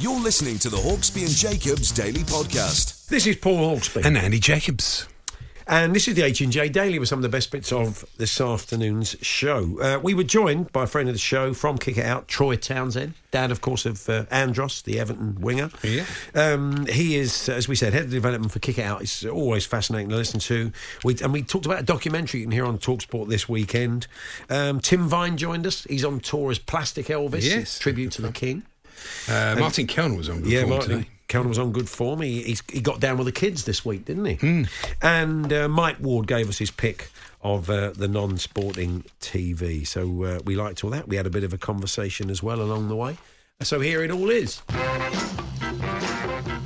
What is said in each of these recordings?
You're listening to the Hawksby and Jacobs Daily Podcast. This is Paul Hawksby. And Andy Jacobs. And this is the H&J Daily with some of the best bits of this afternoon's show. Uh, we were joined by a friend of the show from Kick It Out, Troy Townsend, dad, of course, of uh, Andros, the Everton winger. Yeah. Um, he is, as we said, head of development for Kick It Out. It's always fascinating to listen to. We, and we talked about a documentary you can hear on TalkSport this weekend. Um, Tim Vine joined us. He's on tour as Plastic Elvis, Yes. tribute to the King. Uh, Martin Kelner was on good Yeah, form Martin today. Kelner was on good form. He, he's, he got down with the kids this week, didn't he? And uh, Mike Ward gave us his pick of uh, the non-sporting TV. So uh, we liked all that. We had a bit of a conversation as well along the way. So here it all is.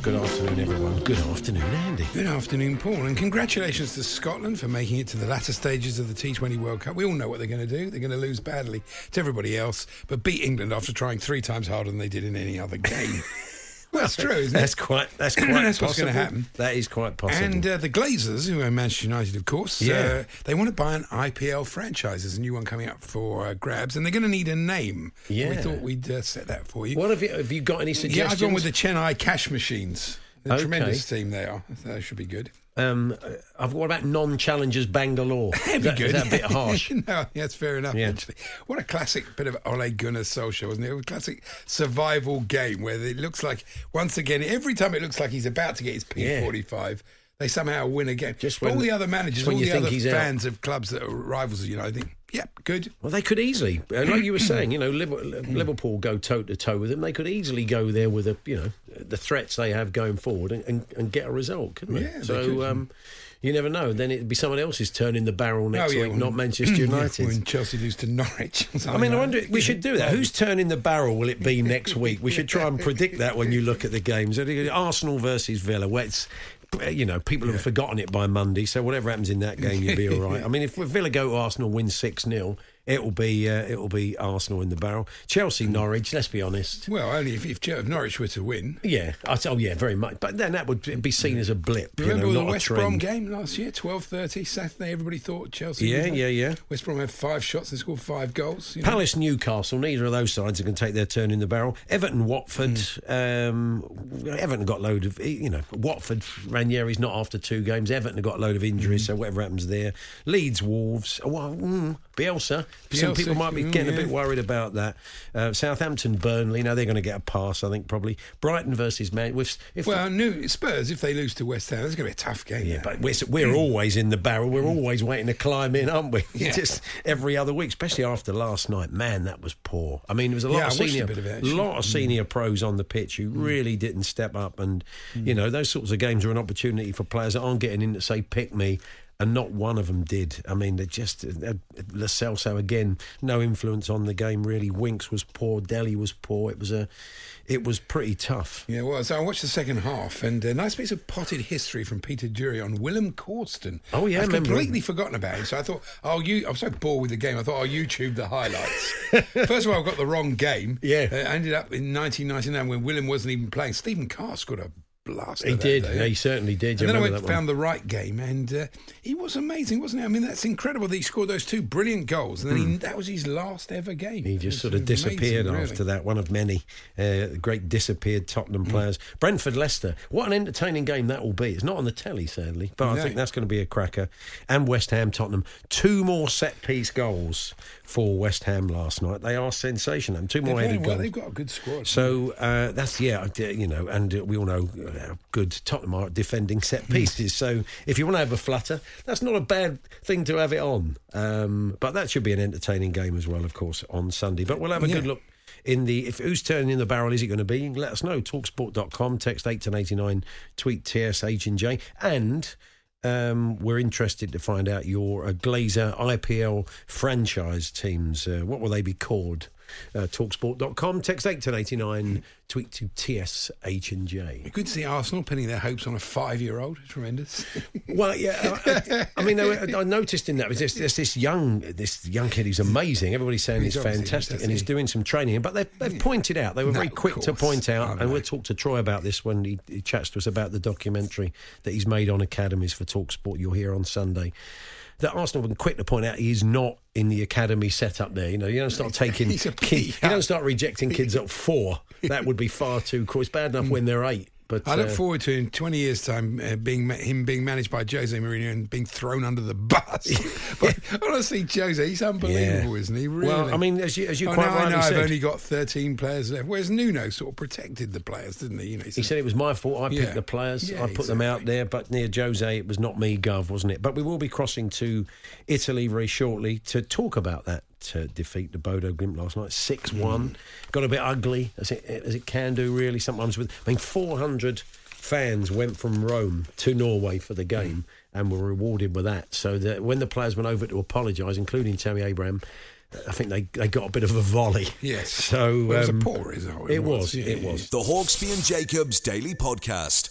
Good afternoon, everyone. Good afternoon, Andy. Good afternoon, Paul, and congratulations to Scotland for making it to the latter stages of the T20 World Cup. We all know what they're going to do. They're going to lose badly to everybody else, but beat England after trying three times harder than they did in any other game. well, that's true, That's quite. That's quite. That's what's possible. gonna happen. That is quite possible. And uh, the Glazers, who are Manchester United, of course, Yeah. uh, they want to buy an IPL franchise. There's a new one coming up for uh, grabs, and they're going to need a name. Yeah. We thought we'd uh, set that for you. what have you? Have you got any suggestions? yeah. I've gone with the Chennai Cash Machines. They're Okay. tremendous team they are. That should be good. Um, uh, I've- what about non-challengers Bangalore? That'd be that- good. That a bit harsh? no, yeah, that's fair enough, Yeah. actually. What a classic bit of Ole Gunnar Solskjaer, wasn't it? A classic survival game where it looks like, once again, every time it looks like he's about to get his P45, they somehow win a game. Just when- all the other managers, all the other he's out. fans of clubs that are rivals of United think, yep, good. Well, they could easily, uh, like you were saying, you know, Liverpool, go toe to toe with them. They could easily go there with a, you know, the threats they have going forward and, and, and get a result, couldn't they? Yeah, they so could. um, you never know. Then it'd be someone else's turn in the barrel next Oh, yeah, week, not Manchester Yeah, United. when Chelsea lose to Norwich. I something mean, I wonder. We should do that. Whose turn in the barrel will it be next week? We should try and predict that when you look at the games. Arsenal versus Villa. Where it's, Uh, you know, people have forgotten it by Monday. So whatever happens in that game, you'll be all right. I mean, if Villa go to Arsenal, win six 0 It will be uh, it will be Arsenal in the barrel. Chelsea, Norwich. Let's be honest. Well, only if, if, if Norwich were to win. Yeah, I, oh yeah, very much. But then that would be seen as a blip. Remember you know, the West. Brom game last year, twelve thirty Saturday. Everybody thought Chelsea. Yeah, yeah, yeah. West Brom had five shots and scored five goals. you know. Palace, Newcastle, neither of those sides are going to take their turn in the barrel. Everton, Watford. Um, Everton got a load of, you know, Watford, Ranieri's not after two games. Everton have got a load of injuries, so whatever happens there. Leeds, Wolves. Well, mm, Bielsa. Some people might be mm, getting a bit worried about that. Uh, Southampton, Burnley. Now they're going to get a pass, I think, probably. Brighton versus Man. If, if Well, new Spurs, if they lose to West Ham, it's going to be a tough game. yeah, that. but we're, we're always in the barrel. We're always waiting to climb in, aren't we? Yeah. Just every other week, especially after last night. Man, that was poor. I mean, there was a lot Yeah, of I watched a senior, of it. Mm. lot of senior pros on the pitch who really didn't step up, and you know those sorts of games are an opportunity for players that aren't getting in to say pick me. And not one of them did. I mean, they just uh, Lo Celso again, no influence on the game really. Winks was poor, Dele was poor. It was a, it was pretty tough. Yeah, well, so I watched the second half, and a nice piece of potted history from Peter Drury on Willem Korsten. Oh, yeah, I I've completely him. forgotten about him. So I thought, oh, you, I'm so bored with the game. I thought, I'll YouTube the highlights. First of all, I've got the wrong game. Yeah. uh, I ended up in 1999 when Willem wasn't even playing. Stephen Carr scored a blaster. He did. day. He certainly did. You And then I went that one? found the right game, and uh, he was amazing, wasn't he? I mean, that's incredible that he scored those two brilliant goals, and then he, that was his last ever game. Hmm. He just sort of amazing, disappeared really. after that. One of many uh, great disappeared Tottenham players. Brentford Leicester. What an entertaining game that will be. It's not on the telly, sadly, but I think that's going to be a cracker. And West Ham Tottenham. Two more set piece goals for West Ham last night. They are sensational. And two more playing headed well. goals. They've got a good squad. So uh, that's yeah, you know, and we all know uh, good Tottenham are defending set pieces. so if you want to have a flutter, that's not a bad thing to have it on. Um, but that should be an entertaining game as well, of course, on Sunday. But we'll have a good look. In the if who's turning in the barrel is it going to be? Let us know. Talksport.com, text eight ten eighty nine, tweet TSH and J, and um, we're interested to find out your uh, Glazer IPL franchise teams. Uh, what will they be called? Uh, talksport.com, text 81089, tweet to TSH and J. Good to see Arsenal pinning their hopes on a five-year-old. Tremendous. Well, yeah, I, I, I mean, I, I noticed in that there's, there's this young this young kid who's amazing. Everybody's saying he's, He's fantastic and he's doing some training. But they've, they've pointed out they were No, very quick to point out, and we'll talk to Troy about this when he, he chats to us about the documentary that he's made on academies for Talksport. You'll hear on Sunday. That Arsenal been quick to point out he's not in the academy set up there. You know, you don't start taking kids, you don't start rejecting kids at four. That would be far too cruel. It's bad enough when they're eight. But I look uh, forward to in 20 years' time uh, being him being managed by Jose Mourinho and being thrown under the bus. but honestly, Jose, he's unbelievable, Yeah. isn't he? Really? Well, I mean, as you- as you oh, quite now I rightly know I've only got 13 players left. Whereas Nuno sort of protected the players, didn't he? You know, He said it was my fault. I picked Yeah. the players. Yeah, I put them out there. But near Jose, it was not me, Gov, wasn't it? But we will be crossing to Italy very shortly to talk about that uh, defeat the Bodo Glimt last night. 6 1. Got a bit ugly, as it, as it can do, really, sometimes. With I mean, 400 fans went from Rome to Norway for the game and were rewarded with that. So that when the players went over to apologise, including Tammy Abraham, I think they, they got a bit of a volley. Yes. So Well, it was a um, poor result. It was. Yeah, It yeah, was. The Hawksby and Jacobs Daily Podcast.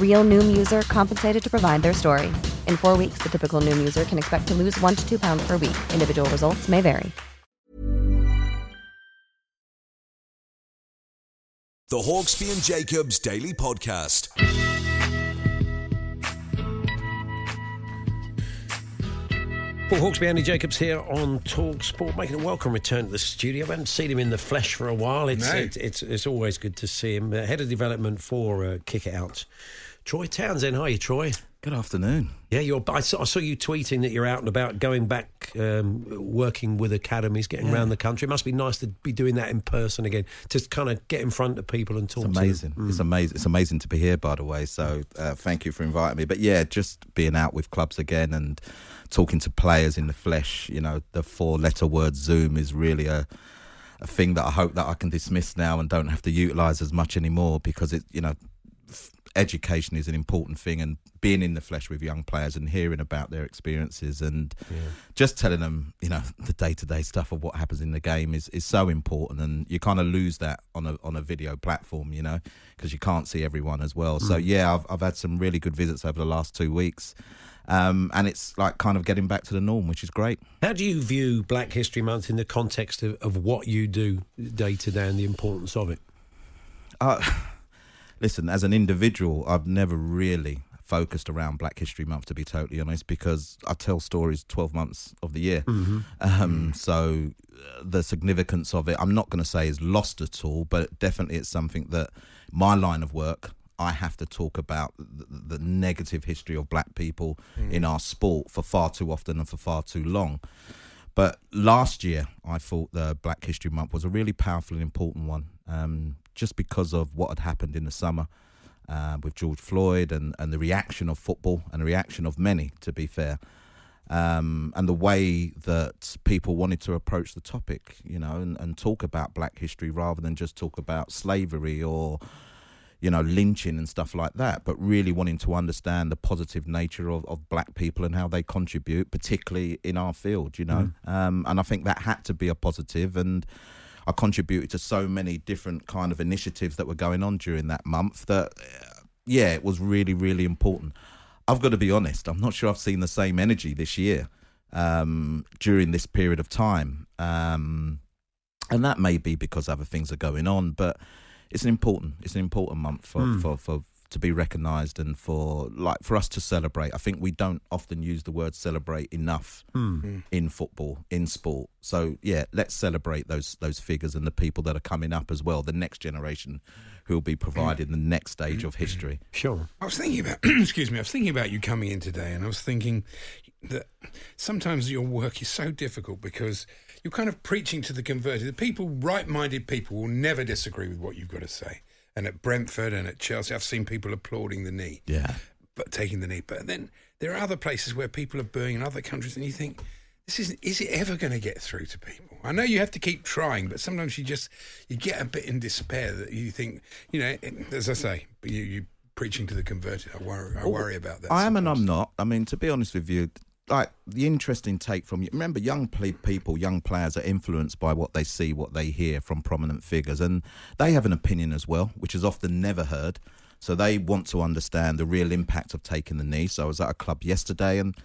Real Noom user compensated to provide their story. In four weeks, the typical Noom user can expect to lose one to two pounds per week. Individual results may vary. The Hawksby and Jacobs Daily Podcast. Paul Hawksby, Andy Jacobs here on Talk Sport, making a welcome return to the studio. I haven't seen him in the flesh for a while. It's No. it's, it's, it's always good to see him. Uh, head of development for uh, Kick It Out. Troy Townsend, hi, Troy. Good afternoon. Yeah, you're. I saw, I saw you tweeting that you're out and about, going back, um, working with academies, getting around the country. It must be nice to be doing that in person again, to kind of get in front of people and talk. It's to them. amazing. It's amazing. It's amazing to be here, by the way. So uh, thank you for inviting me. But yeah, just being out with clubs again and talking to players in the flesh. You know, the four-letter word Zoom is really a a thing that I hope that I can dismiss now and don't have to utilise as much anymore because it, you know. Education is an important thing, and being in the flesh with young players and hearing about their experiences and just telling them, you know, the day to day stuff of what happens in the game is, is so important. And you kind of lose that on a on a video platform, you know, because you can't see everyone as well. So Mm. yeah, I've I've had some really good visits over the last two weeks. Um, and it's like kind of getting back to the norm, which is great. How do you view Black History Month in the context of, of what you do day to day and the importance of it? Uh, listen, as an individual, I've never really focused around Black History Month, to be totally honest, because I tell stories 12 months of the year. Um, so uh, the significance of it, I'm not going to say is lost at all, but definitely it's something that my line of work, I have to talk about the, the negative history of black people in our sport for far too often and for far too long. But last year, I thought the Black History Month was a really powerful and important one, um, just because of what had happened in the summer uh, with George Floyd and, and the reaction of football and the reaction of many, to be fair, um, and the way that people wanted to approach the topic, you know, and, and talk about Black history rather than just talk about slavery or you know, lynching and stuff like that, but really wanting to understand the positive nature of, of black people and how they contribute, particularly in our field, you know. Um, and I think that had to be a positive and I contributed to so many different kind of initiatives that were going on during that month that, uh, yeah, it was really, really important. I've got to be honest, I'm not sure I've seen the same energy this year um, during this period of time. Um, and that may be because other things are going on, but it's an important it's an important month for, Mm. for, for to be recognised and for like for us to celebrate. I think we don't often use the word celebrate enough Mm. in football, in sport. So yeah, let's celebrate those those figures and the people that are coming up as well, the next generation who will be providing the next stage of history. Sure. I was thinking about, excuse me, I was thinking about you coming in today, and I was thinking that sometimes your work is so difficult because you're kind of preaching to the converted. The people, right-minded people, will never disagree with what you've got to say. And at Brentford and at Chelsea, I've seen people applauding the knee, Yeah. but taking the knee. But then there are other places where people are booing in other countries, and you think. This is is it ever going to get through to people? I know you have to keep trying, but sometimes you just you get a bit in despair that you think, you know, as I say, you you preaching to the converted. I worry, I worry about that. I am and I'm not. I mean, to be honest with you, like the interesting take from you. Remember, young people, young players are influenced by what they see, what they hear from prominent figures, and they have an opinion as well, which is often never heard. So they want to understand the real impact of taking the knee. So I was at a club yesterday, and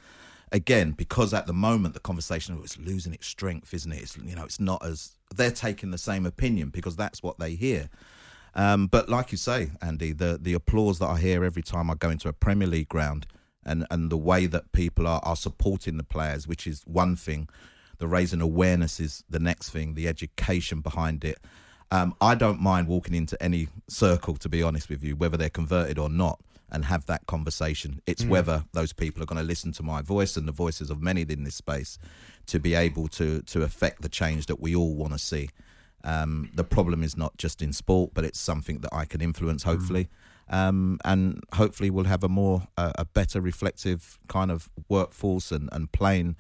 again, because at the moment the conversation is losing its strength, isn't it? It's, you know, it's not as they're taking the same opinion because that's what they hear. Um, but like you say, Andy, the the applause that I hear every time I go into a Premier League ground, and and the way that people are are supporting the players, which is one thing. The raising awareness is the next thing. The education behind it. Um, I don't mind walking into any circle, to be honest with you, whether they're converted or not, and have that conversation. It's Mm. whether those people are going to listen to my voice and the voices of many in this space to be able to to affect the change that we all want to see. Um, the problem is not just in sport, but it's something that I can influence, hopefully. Um, and hopefully, we'll have a more, uh, a better reflective kind of workforce and, and playing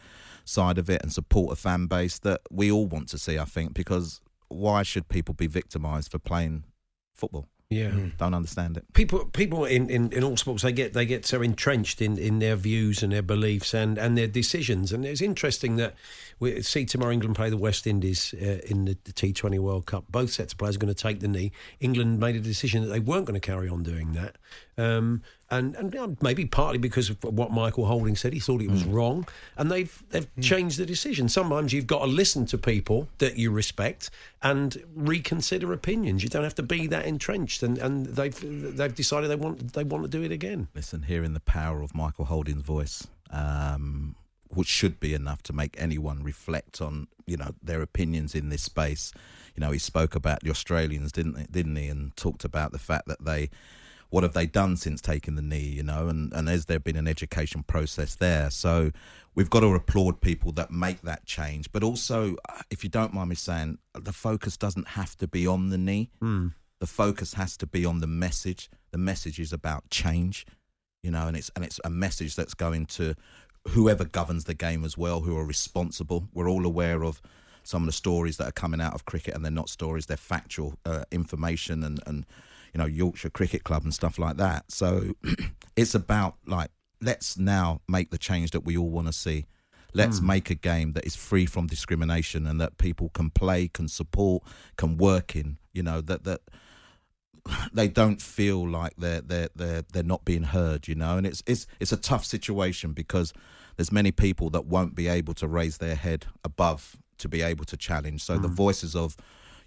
side of it and support a fan base that we all want to see, I think, because why should people be victimised for playing football? Yeah. Don't understand it. People, people in, in, in all sports, they get they get so entrenched in, in their views and their beliefs and, and their decisions. And it's interesting that we see tomorrow England play the West Indies uh, in the, the T20 World Cup. Both sets of players are going to take the knee. England made a decision that they weren't going to carry on doing that, um, and and maybe partly because of what Michael Holding said, he thought it was wrong, and they've they've changed the decision. Sometimes you've got to listen to people that you respect and reconsider opinions. You don't have to be that entrenched, and, and they've they've decided they want they want to do it again. Listen, hearing the power of Michael Holding's voice, um, which should be enough to make anyone reflect on, you know, their opinions in this space. You know, he spoke about the Australians, didn't he, didn't he, and talked about the fact that they, what have they done since taking the knee, you know, and, and has there been an education process there? So we've got to applaud people that make that change. But also, if you don't mind me saying, the focus doesn't have to be on the knee. The focus has to be on the message. The message is about change, you know, and it's and it's a message that's going to whoever governs the game as well, who are responsible. We're all aware of some of the stories that are coming out of cricket, and they're not stories; they're factual uh, information and and you know Yorkshire Cricket Club and stuff like that. So it's about like let's now make the change that we all want to see. Let's Hmm. make a game that is free from discrimination and that people can play, can support, can work in. You know that that they don't feel like they're they're they're they're not being heard, you know. And it's it's it's a tough situation because there's many people that won't be able to raise their head above to be able to challenge. So the voices of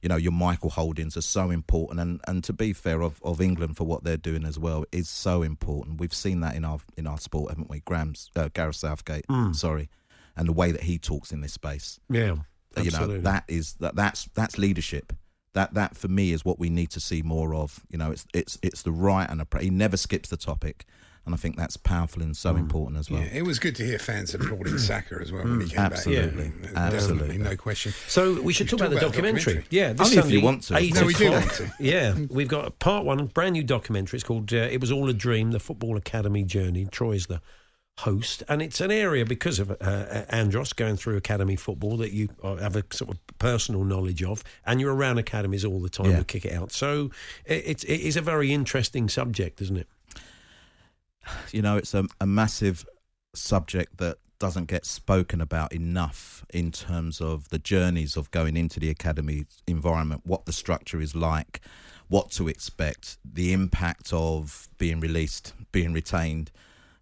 you know your Michael Holdings are so important, and and to be fair of of England for what they're doing as well is so important. We've seen that in our in our sport, haven't we? Graham's uh, Gareth Southgate, sorry, and the way that he talks in this space. Yeah, you know that is that that's that's leadership. That that for me is what we need to see more of. You know it's it's it's the right and he never skips the topic and i think that's powerful and so important as well Yeah, it was good to hear fans applauding Saka as well when he came Absolutely. back. Yeah. Definitely, Absolutely. no question. So we should should talk about the talk about the documentary. documentary. Yeah, this Only if you want to, of eight course. No, we do want to. Yeah, we've got part one, brand new documentary. It's called uh, "It Was All a Dream: The Football Academy Journey." Troy's the host, and it's an area because of uh, Andros going through academy football that you uh, have a sort of personal knowledge of, and you're around academies all the time. Yeah. We kick it out, so it, it's it is a very interesting subject, isn't it? You know it's a, a massive subject that doesn't get spoken about enough in terms of the journeys of going into the academy environment what the structure is like what to expect the impact of being released being retained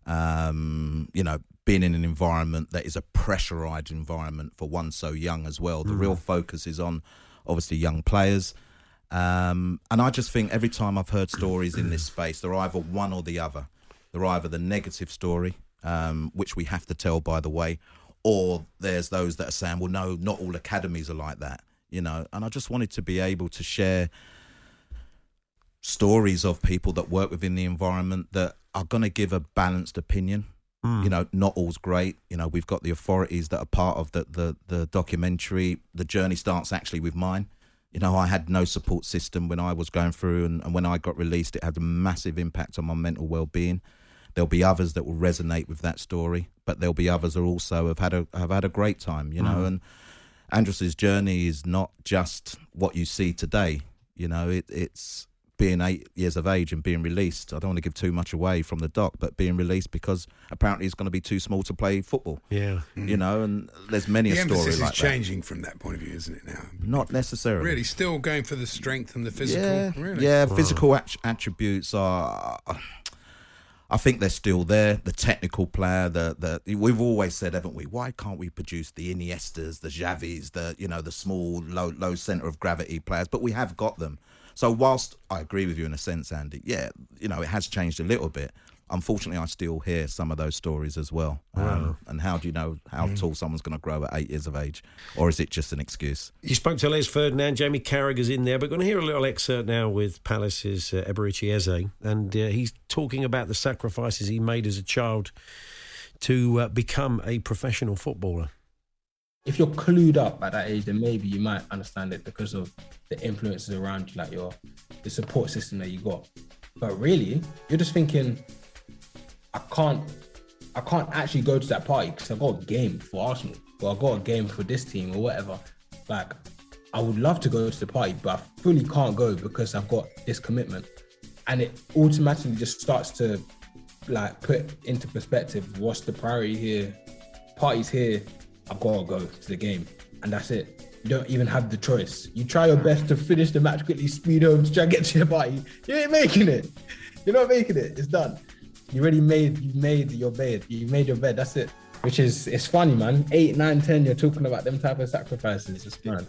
um, you know being in an environment that is a pressurized environment for one so young as well. The real focus is on obviously young players. Um, and I just think every time I've heard stories in this space, they're either one or the other. They're either the negative story, um, which we have to tell, by the way, or there's those that are saying, well, no, not all academies are like that, you know. And I just wanted to be able to share stories of people that work within the environment that are going to give a balanced opinion. You know, not all's great. You know, we've got the authorities that are part of the, the, the documentary. The journey starts actually with mine. You know, I had no support system when I was going through, and, and when I got released, it had a massive impact on my mental well being. There'll be others that will resonate with that story, but there'll be others who also have had a have had a great time. You know, mm. and Andros's journey is not just what you see today. You know, it, it's being eight years of age and being released. I don't want to give too much away from the doc, but being released because apparently he's going to be too small to play football. Yeah. Mm. You know, and there's many The a story emphasis is like that. changing from that point of view, isn't it now? Not necessarily. Really, still going for the strength and the physical. Yeah, really. yeah. Physical att- attributes are. I think they're still there. The technical player, the the we've always said, haven't we? Why can't we produce the Iniestas, the Xavis, the you know the small low low center of gravity players? But we have got them. So whilst I agree with you in a sense, Andy, yeah, you know it has changed a little bit. Unfortunately, I still hear some of those stories as well. Um, and how do you know how tall someone's going to grow at eight years of age, or is it just an excuse? You spoke to Les Ferdinand, Jamie Carragher's in there. But we're going to hear a little excerpt now with Palace's uh, Eberechi Eze. And uh, he's talking about the sacrifices he made as a child to uh, become a professional footballer. if you're clued up at that age, then maybe you might understand it because of the influences around you, like your the support system that you got. But really, you're just thinking, I can't, I can't actually go to that party because I've got a game for Arsenal, or I've got a game for this team, or whatever. Like, I would love to go to the party, but I fully can't go because I've got this commitment, and it automatically just starts to like put into perspective what's the priority here. Parties here, I've got to go to the game, and that's it. You don't even have the choice. You try your best to finish the match quickly, speed home, to try and get to the party. You ain't making it. You're not making it. It's done. You already made. You made your bed. You made your bed. That's it. Which is it's funny, man. Eight, nine, ten. You're talking about them type of sacrifices. It's mad.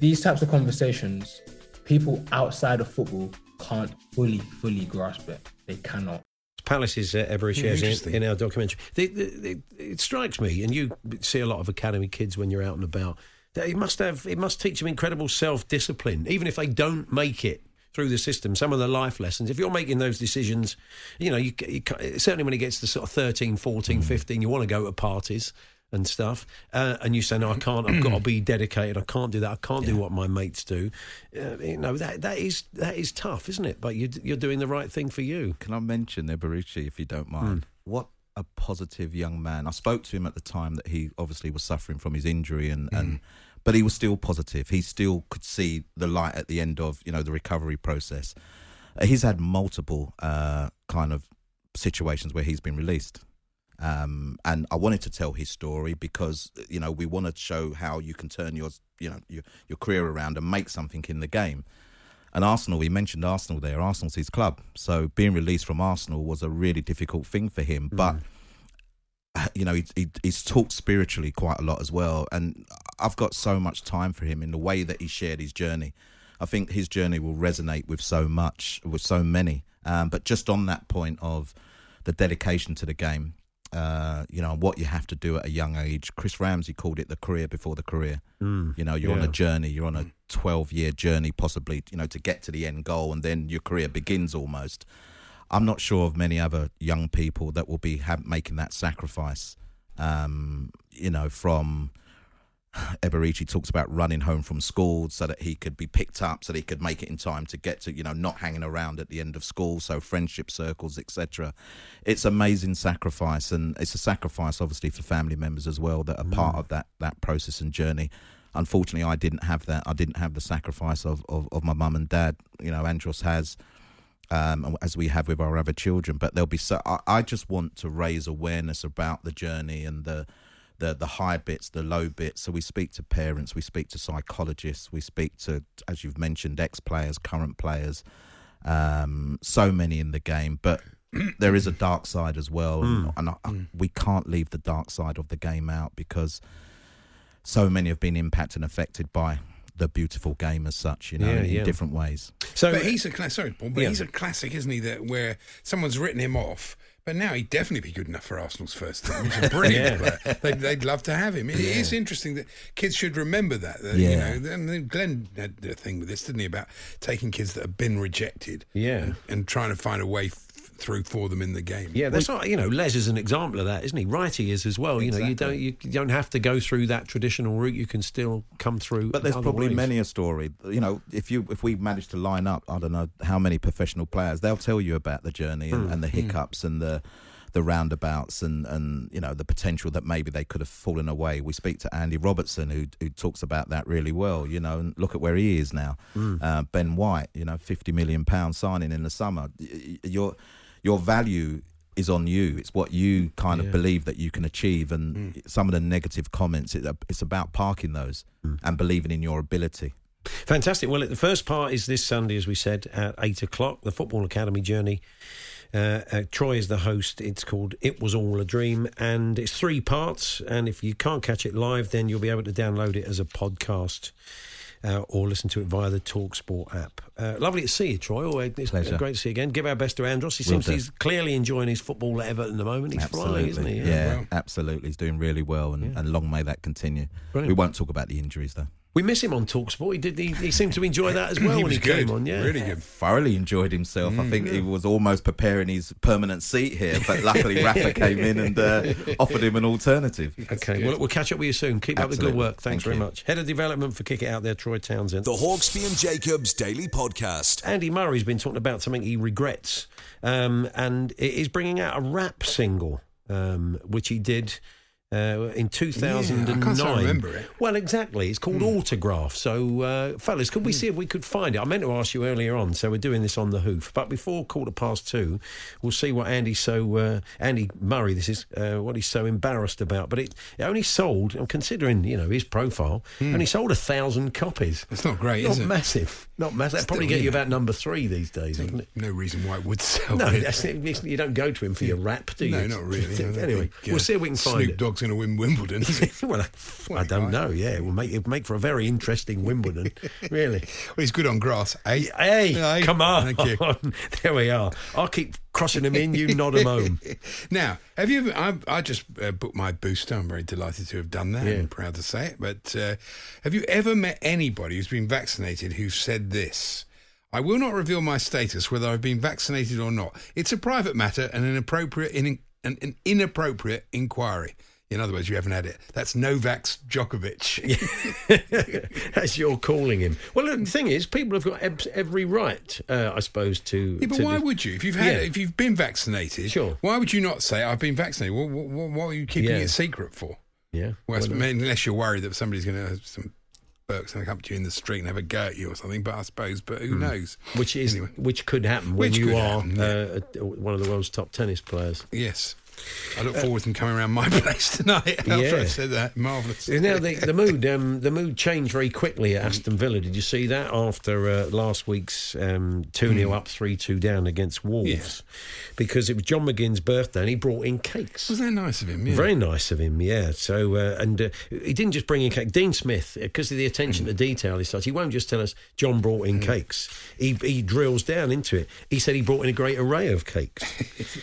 These types of conversations, people outside of football can't fully, fully grasp it. They cannot. Palace's uh, Eberechi Yeah, Eze in, in our documentary. The, the, the, it strikes me, and you see a lot of academy kids when you're out and about, that it must have, it must teach them incredible self discipline, even if they don't make it through the system. Some of the life lessons, if you're making those decisions, you know, you, you certainly when it gets to sort of 13, 14, 15, you want to go to parties and stuff, uh, and you say, "No, I can't. I've got to be dedicated. I can't do that. I can't do what my mates do." Uh, you know, that that is that is tough, isn't it? But you, you're doing the right thing for you. Can I mention Eberechi, if you don't mind? What a positive young man. I spoke to him at the time that he obviously was suffering from his injury, and, and but he was still positive. He still could see the light at the end of you know the recovery process. uh, he's had multiple uh, kind of situations where he's been released. Um, and I wanted to tell his story because you know we want to show how you can turn your you know your, your career around and make something in the game. And Arsenal, we mentioned Arsenal there. Arsenal's his club, so being released from Arsenal was a really difficult thing for him. But uh, you know, he, he, he's talked spiritually quite a lot as well, and I've got so much time for him in the way that he shared his journey. I think his journey will resonate with so much, with so many. Um, but just on that point of the dedication to the game, uh, you know, what you have to do at a young age. Chris Ramsey called it the career before the career. Mm, you know, you're on a journey. You're on a 12 year journey, possibly, you know, to get to the end goal, and then your career begins almost. I'm not sure of many other young people that will be have, making that sacrifice. Um, you know, from Eberechi talks about running home from school so that he could be picked up, so that he could make it in time to get to, you know, not hanging around at the end of school. So friendship circles, etc. It's amazing sacrifice, and it's a sacrifice, obviously, for family members as well that are part of that that process and journey. Unfortunately, I didn't have that. I didn't have the sacrifice of of, of my mum and dad. You know, Andros has. Um, as we have with our other children, but there'll be so. I, I just want to raise awareness about the journey and the the the high bits, the low bits. So we speak to parents, we speak to psychologists, we speak to, as you've mentioned, ex players, current players, um, so many in the game. But there is a dark side as well, and, and I, I- we can't leave the dark side of the game out because so many have been impacted and affected by the beautiful game as such. You know, Yeah, in yeah. different ways. So, but he's a class. Sorry, Paul, but Yeah. he's a classic, isn't he? That where someone's written him off, but now he'd definitely be good enough for Arsenal's first team. He's a brilliant Yeah. player. They'd, they'd love to have him. It is interesting that kids should remember that. that Yeah. You know, and then Glenn had a thing with this, didn't he? About taking kids that have been rejected, Yeah. and, and trying to find a way f- through for them in the game. Yeah, that's not. You know, Les is an example of that, isn't he? Wrighty is as well. You know, you don't you don't have to go through that traditional route. You can still come through. But there's probably ways. many a story. You know, if you if we manage to line up, I don't know how many professional players, they'll tell you about the journey and, hmm, and the hmm. hiccups and the the roundabouts and and you know the potential that maybe they could have fallen away. We speak to Andy Robertson who who talks about that really well. You know, and look at where he is now. Hmm. Uh, ben White, you know, fifty million pound signing in the summer. Y- y- Your value is on you. It's what you kind of believe that you can achieve, and some of the negative comments. It, it's about parking those and believing in your ability. Fantastic. Well, the first part is this Sunday, as we said, at eight o'clock. The Football Academy journey. Uh, uh, Troy is the host. It's called "It Was All a Dream," and it's three parts. And if you can't catch it live, then you'll be able to download it as a podcast. Uh, or listen to it via the Talksport app. Uh, lovely to see you, Troy. Always, it's Pleasure. great to see you again. Give our best to Andros. He seems he's clearly enjoying his football at Everton at the moment. He's flying, isn't he? Yeah, well. absolutely. He's doing really well, and, and long may that continue. Brilliant. We won't talk about the injuries though. We miss him on Talksport. He did. He, he seemed to enjoy that as well he when was he good. came on. Yeah, really good. Thoroughly enjoyed himself. I think he was almost preparing his permanent seat here, but luckily Rafa came in and uh, offered him an alternative. Okay, well, we'll catch up with you soon. Keep up the good work. Thanks Thank very you. much. Head of development for Kick It Out there, Troy Townsend. The Hawksby and Jacobs Daily Podcast. Andy Murray's been talking about something he regrets, um, and it is bringing out a rap single, um, which he did. Uh, in 2009. Yeah, I remember it. Well, exactly. It's called Autograph. So, uh, fellas, could we see if we could find it? I meant to ask you earlier on, so we're doing this on the hoof. But before quarter past two, we'll see what Andy's so uh, Andy Murray. This is uh, what he's so embarrassed about. But it, it only sold, and considering you know his profile, only sold a thousand copies. It's not great, Not is it? Not massive. Not massive. That'd probably get you about number three these days, wouldn't it? No reason why it would sell. No, that's, you don't go to him for your rap, do you? No, not really. Don't anyway, think, uh, we'll see if we can find Snoop. Dogg's going to win Wimbledon. well, I, I don't know. Yeah, it will make it make for a very interesting Wimbledon. really. well, he's good on grass. Eh? Hey, Aye. come on! Thank you. there we are. I'll keep crossing them in. You nod them home. Now, have you? I, I just uh, booked my booster. I'm very delighted to have done that. Yeah. I'm proud to say it. But uh, have you ever met anybody who's been vaccinated who said this? I will not reveal my status, whether I've been vaccinated or not. It's a private matter and an appropriate, in, an, an inappropriate inquiry. In other words, you haven't had it. That's Novak Djokovic. As you're calling him. Well, the thing is, people have got every right, uh, I suppose, to. Yeah, but to why do- would you? If you've had, Yeah. if you've been vaccinated, Sure. Why would you not say I've been vaccinated? What, what, what are you keeping Yeah. it secret for? Yeah. Well, Well, unless you're worried that somebody's going to have some Burke's going to come up to you in the street and have a go at you or something. But I suppose, but who knows? Which is Anyway. which could happen when you are happen, yeah. uh, one of the world's top tennis players. Yes. I look forward to them coming around my place tonight. After Uh, Yeah. I said that, marvelous. Now the, the mood, um, the mood changed very quickly at Aston Villa. Did you see that after uh, last week's um, two 0 up, three two down against Wolves? Because it was John McGinn's birthday, and he brought in cakes. Was that nice of him? Yeah. Very nice of him, yeah. So, uh, and uh, he didn't just bring in cake. Dean Smith, because of the attention to detail he such, he won't just tell us John brought in cakes. He he drills down into it. He said he brought in a great array of cakes.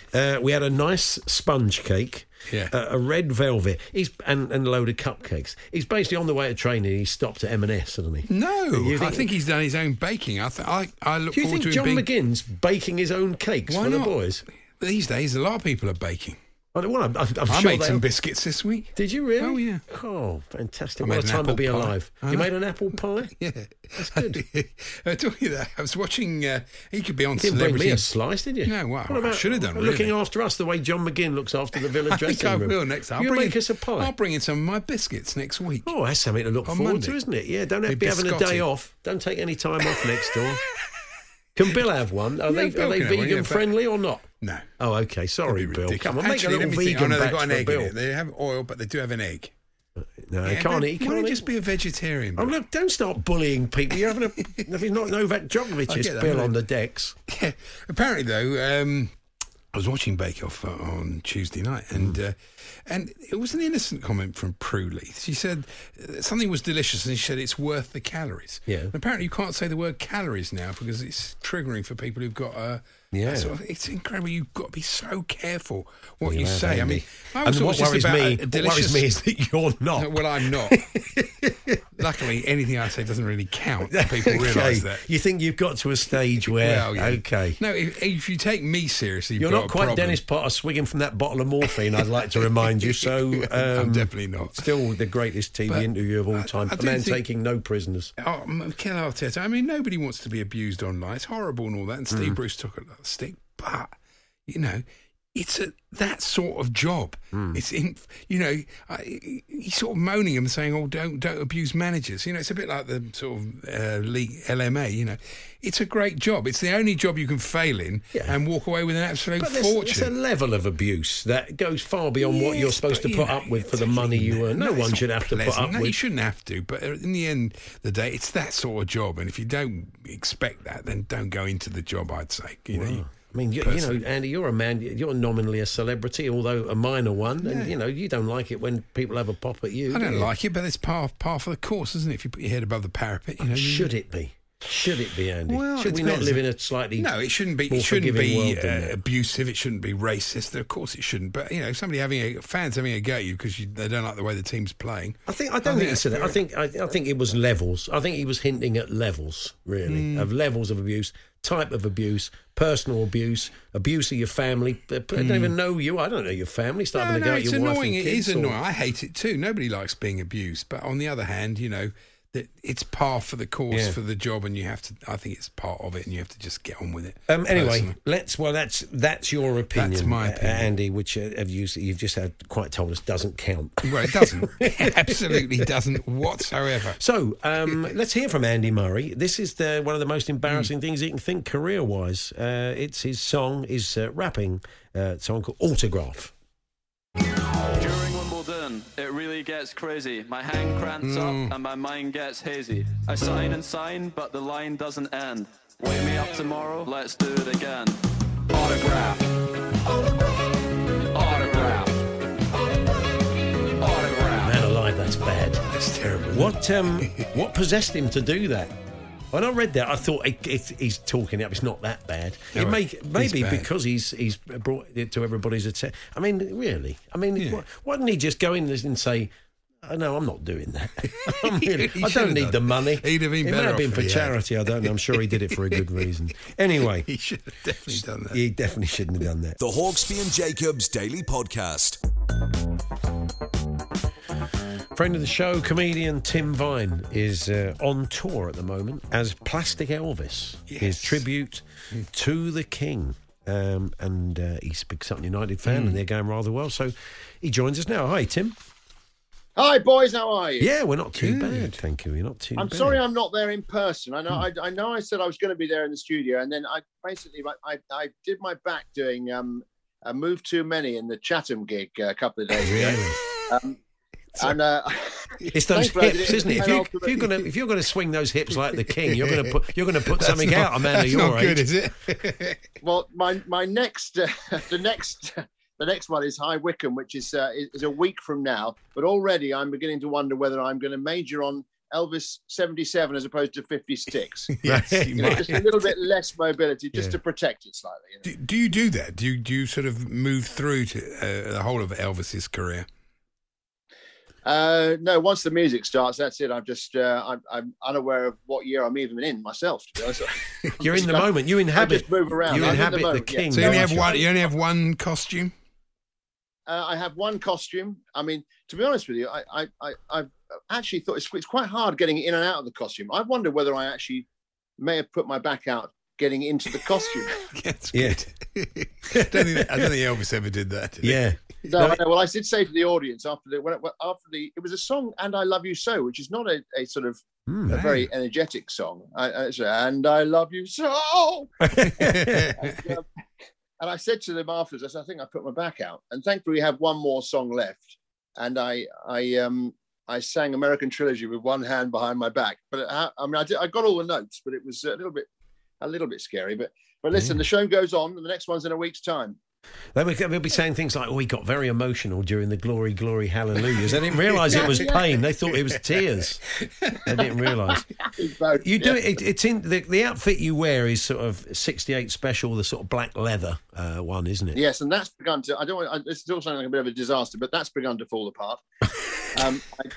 uh, we had a nice sponge cake. Yeah. A, a red velvet. He's and, and a load of cupcakes. He's basically on the way to training. He stopped at M&S, hasn't he? No, You I think he's done his own baking. I, th- I, I look Do you forward think to John being. McGinn's baking his own cakes Why for the not? boys? These days, a lot of people are baking. I, don't- well, I'm, I'm, I sure made some biscuits this week. Did you really? Oh, yeah. Oh, fantastic! I what a time to be pie. alive. I You know. made an apple pie. Yeah, That's good. uh, talking of that, I was watching. Uh, he could be on You didn't Celebrity. bring me a slice, did you? No, well, What I should have done, Looking after us the way John McGinn looks after the Villa I dressing think I will next time. I'll You bring make in, us a pie. I'll bring in some of my biscuits next week. Oh, that's something to look On forward Monday. to, isn't it? Yeah, don't have Be to be having a day off. Don't take any time off next door. Can Bill have one? Are Yeah, they Bill are they have vegan yeah, friendly or not? No. Oh, okay. Sorry, Bill. ridiculous. Come on, make Actually, a little let me think. vegan Oh, no, they've got an egg Bill. in it. They have oil, but they do have an egg. No, Yeah, he can't eat. He Why can't don't eat. just be a vegetarian? Oh, no, don't start bullying people. You're having a. if he's not Novak I Djokovic's get that, Bill on the decks. Yeah. Apparently, though, um, I was watching Bake Off uh, on Tuesday night, and Mm. uh, and it was an innocent comment from Prue Leith. She said uh, something was delicious, and she said it's worth the calories. Yeah. And apparently, you can't say the word calories now because it's triggering for people who've got. Uh, Yeah. sort of- it's incredible. You've got to be so careful what You you have, say. I mean, I and what worries about me, a, a what worries me is that you're not. well, I'm not. Luckily, anything I say doesn't really count. People Okay. realise that. You think you've got to a stage where, Well, yeah. okay. No, if, if you take me seriously, You're not a quite. Dennis Potter swigging from that bottle of morphine, I'd like to remind you. So, um, I'm definitely not. Still the greatest TV But interview of all I- time. I a do man think- taking no prisoners. Oh, Mikel Arteta. I mean, nobody wants to be abused online. It's horrible and all that. And Mm. Steve Bruce took a of stick, but you know, it's a that sort of job. Mm. It's in, you know, I, he's sort of moaning and saying, "Oh, don't don't abuse managers." You know, it's a bit like the sort of uh, league LMA. You know, it's a great job. It's the only job you can fail in Yeah. and walk away with an absolute But there's, there's a level of abuse that goes far beyond what you're Yes, supposed to put know, up with for the money you earn. No, it's one should have to put up no, You shouldn't have to, but in the end of the day, it's that sort of job. And if you don't expect that, then don't go into the job. I'd say, you know. you- I mean, you, you know. Andy, you're a man. You're nominally a celebrity, although a minor one. And you know, you don't like it when people have a pop at you. I do don't you? like it, but it's part part of the course, isn't it? If you put your head above the parapet, you oh, know. you- Should it be? Should it be, Andy? Well, Should we not live in a slightly No, it shouldn't be. It shouldn't be uh, abusive. It shouldn't be racist. Of course, it shouldn't. But you know, somebody having a fans having a go at you because you, they don't like the way the team's playing. I think I don't think, he said that. I think I, I think it was levels. I think he was hinting at levels, really, Hmm. of levels of abuse, type of abuse, personal abuse, abuse of your family. I don't even know you. I don't know your family. Start Hmm. No, having a go no, at your wife annoying. and It kids is or- annoying. I hate it too. Nobody likes being abused. But on the other hand, you know, that it's par for the course Yeah. for the job, and you have to. I think it's part of it, and you have to just get on with it. Um, anyway, personally. let's. Well, that's that's your opinion, That's my uh. Andy, which uh, have you, you've just had quite told us doesn't count. well, it doesn't. It absolutely doesn't whatsoever. So um, let's hear from Andy Murray. This is the, one of the most embarrassing things you can think career-wise. Uh, it's his song, his uh, rapping uh, song called Autograph. During Wimbledon, it really gets crazy. My hand cramps Mm. up and my mind gets hazy. I sign and sign, but the line doesn't end. Wake me up tomorrow, let's do it again. Autograph. Autograph. Autograph. Man alive, that's bad. That's terrible. What um, what possessed him to do that? When I read that, I thought it, it, he's talking up. It's not that bad. No, it may, maybe bad. because he's he's brought it to everybody's attention. I mean, really? I mean, Yeah. wh- why didn't he just go in and say? Oh, no, I'm not doing that. I'm really, I don't need done. the money. He'd have been it better might have been if for he had. charity. I don't know. I'm sure he did it for a good reason. Anyway, He should have definitely done that. he definitely shouldn't have done that. The Hawksby and Jacobs Daily Podcast. Friend of the show, comedian Tim Vine is uh, on tour at the moment as Plastic Elvis, his Yes. tribute to the King. Um, and uh, he's a big Sutton United fan, and they're going rather well. So he joins us now. Hi, Tim. Hi, boys. How are you? Yeah, we're not too bad, thank you. We're not too I'm bad. sorry I'm not there in person. I know Hmm. I, I know I said I was going to be there in the studio, and then I basically I, I, I did my back doing um, a move too many in the Chatham gig uh, a couple of days ago. Um, and uh, It's those thankfully hips, isn't it? If, you, if you're gonna if you're gonna swing those hips like the king, you're gonna put you're gonna put That's something not- out, a man of that's your not age. good, is it? well, my my next uh, the next the next one is High Wycombe, which is, uh, is is a week from now. But already I'm beginning to wonder whether I'm going to major on Elvis 77 as opposed to 56. Yes, you You know, just a little bit less mobility, just Yeah. to protect it slightly. you know. Do, do you do that? Do you do you sort of move through to uh, the whole of Elvis's career? Uh, no, once the music starts, that's it. I'm just uh, I'm, I'm unaware of what year I'm even in myself. To be honest, You're in the I- moment. You I inhabit. just move around. You I'm in the inhabit the, moment, yeah. king. So you only have one. You only have one costume. Uh, I have one costume. I mean, to be honest with you, I I I I've actually thought it's, it's quite hard getting in and out of the costume. I wonder whether I actually may have put my back out getting into the costume. That's Yeah. good. I, don't think, I don't think Elvis ever did that. did? Yeah. No, I well, I did say to the audience after the when, it- after the it was a song "And I Love You So," which is not a, a sort of Hmm. a very energetic song. I, I said, "And I love you so," and, um, and I said to them afterwards, I said, "I think I put my back out." And thankfully, we have one more song left, and I I um I sang American Trilogy with one hand behind my back. But I, I mean, I, did, I got all the notes, but it was a little bit a little bit scary. But but listen, the show goes on, and the next one's in a week's time. They would they'll be saying things like, "Oh, he got very emotional during the glory, glory, hallelujahs." They didn't realise it was pain. They thought it was tears. They didn't realise. You do it. It's in the, the outfit you wear is sort of '68 special, the sort of black leather uh, one, isn't it? Yes, and that's begun to. I don't. want- I, This is all sounding like a bit of a disaster, but that's begun to fall apart. um, I,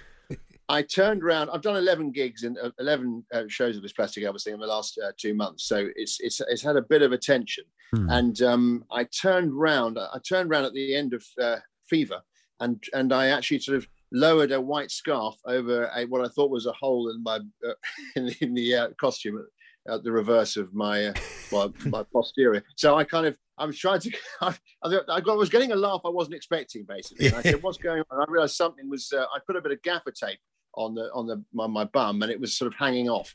I turned around. I've done eleven gigs and uh, eleven uh, shows of this plastic Elvis thing in the last uh, two months, so it's it's it's had a bit of attention. And um, I turned round. I turned round at the end of uh, Fever, and and I actually sort of lowered a white scarf over a, what I thought was a hole in my uh, in the, in the uh, costume at the reverse of my uh, my, my posterior. So I kind of I was trying to I, I, got, I was getting a laugh I wasn't expecting basically. And I said, "What's going on?" And I realised something was. Uh, I put a bit of gaffer tape on the on the my, my bum, and it was sort of hanging off.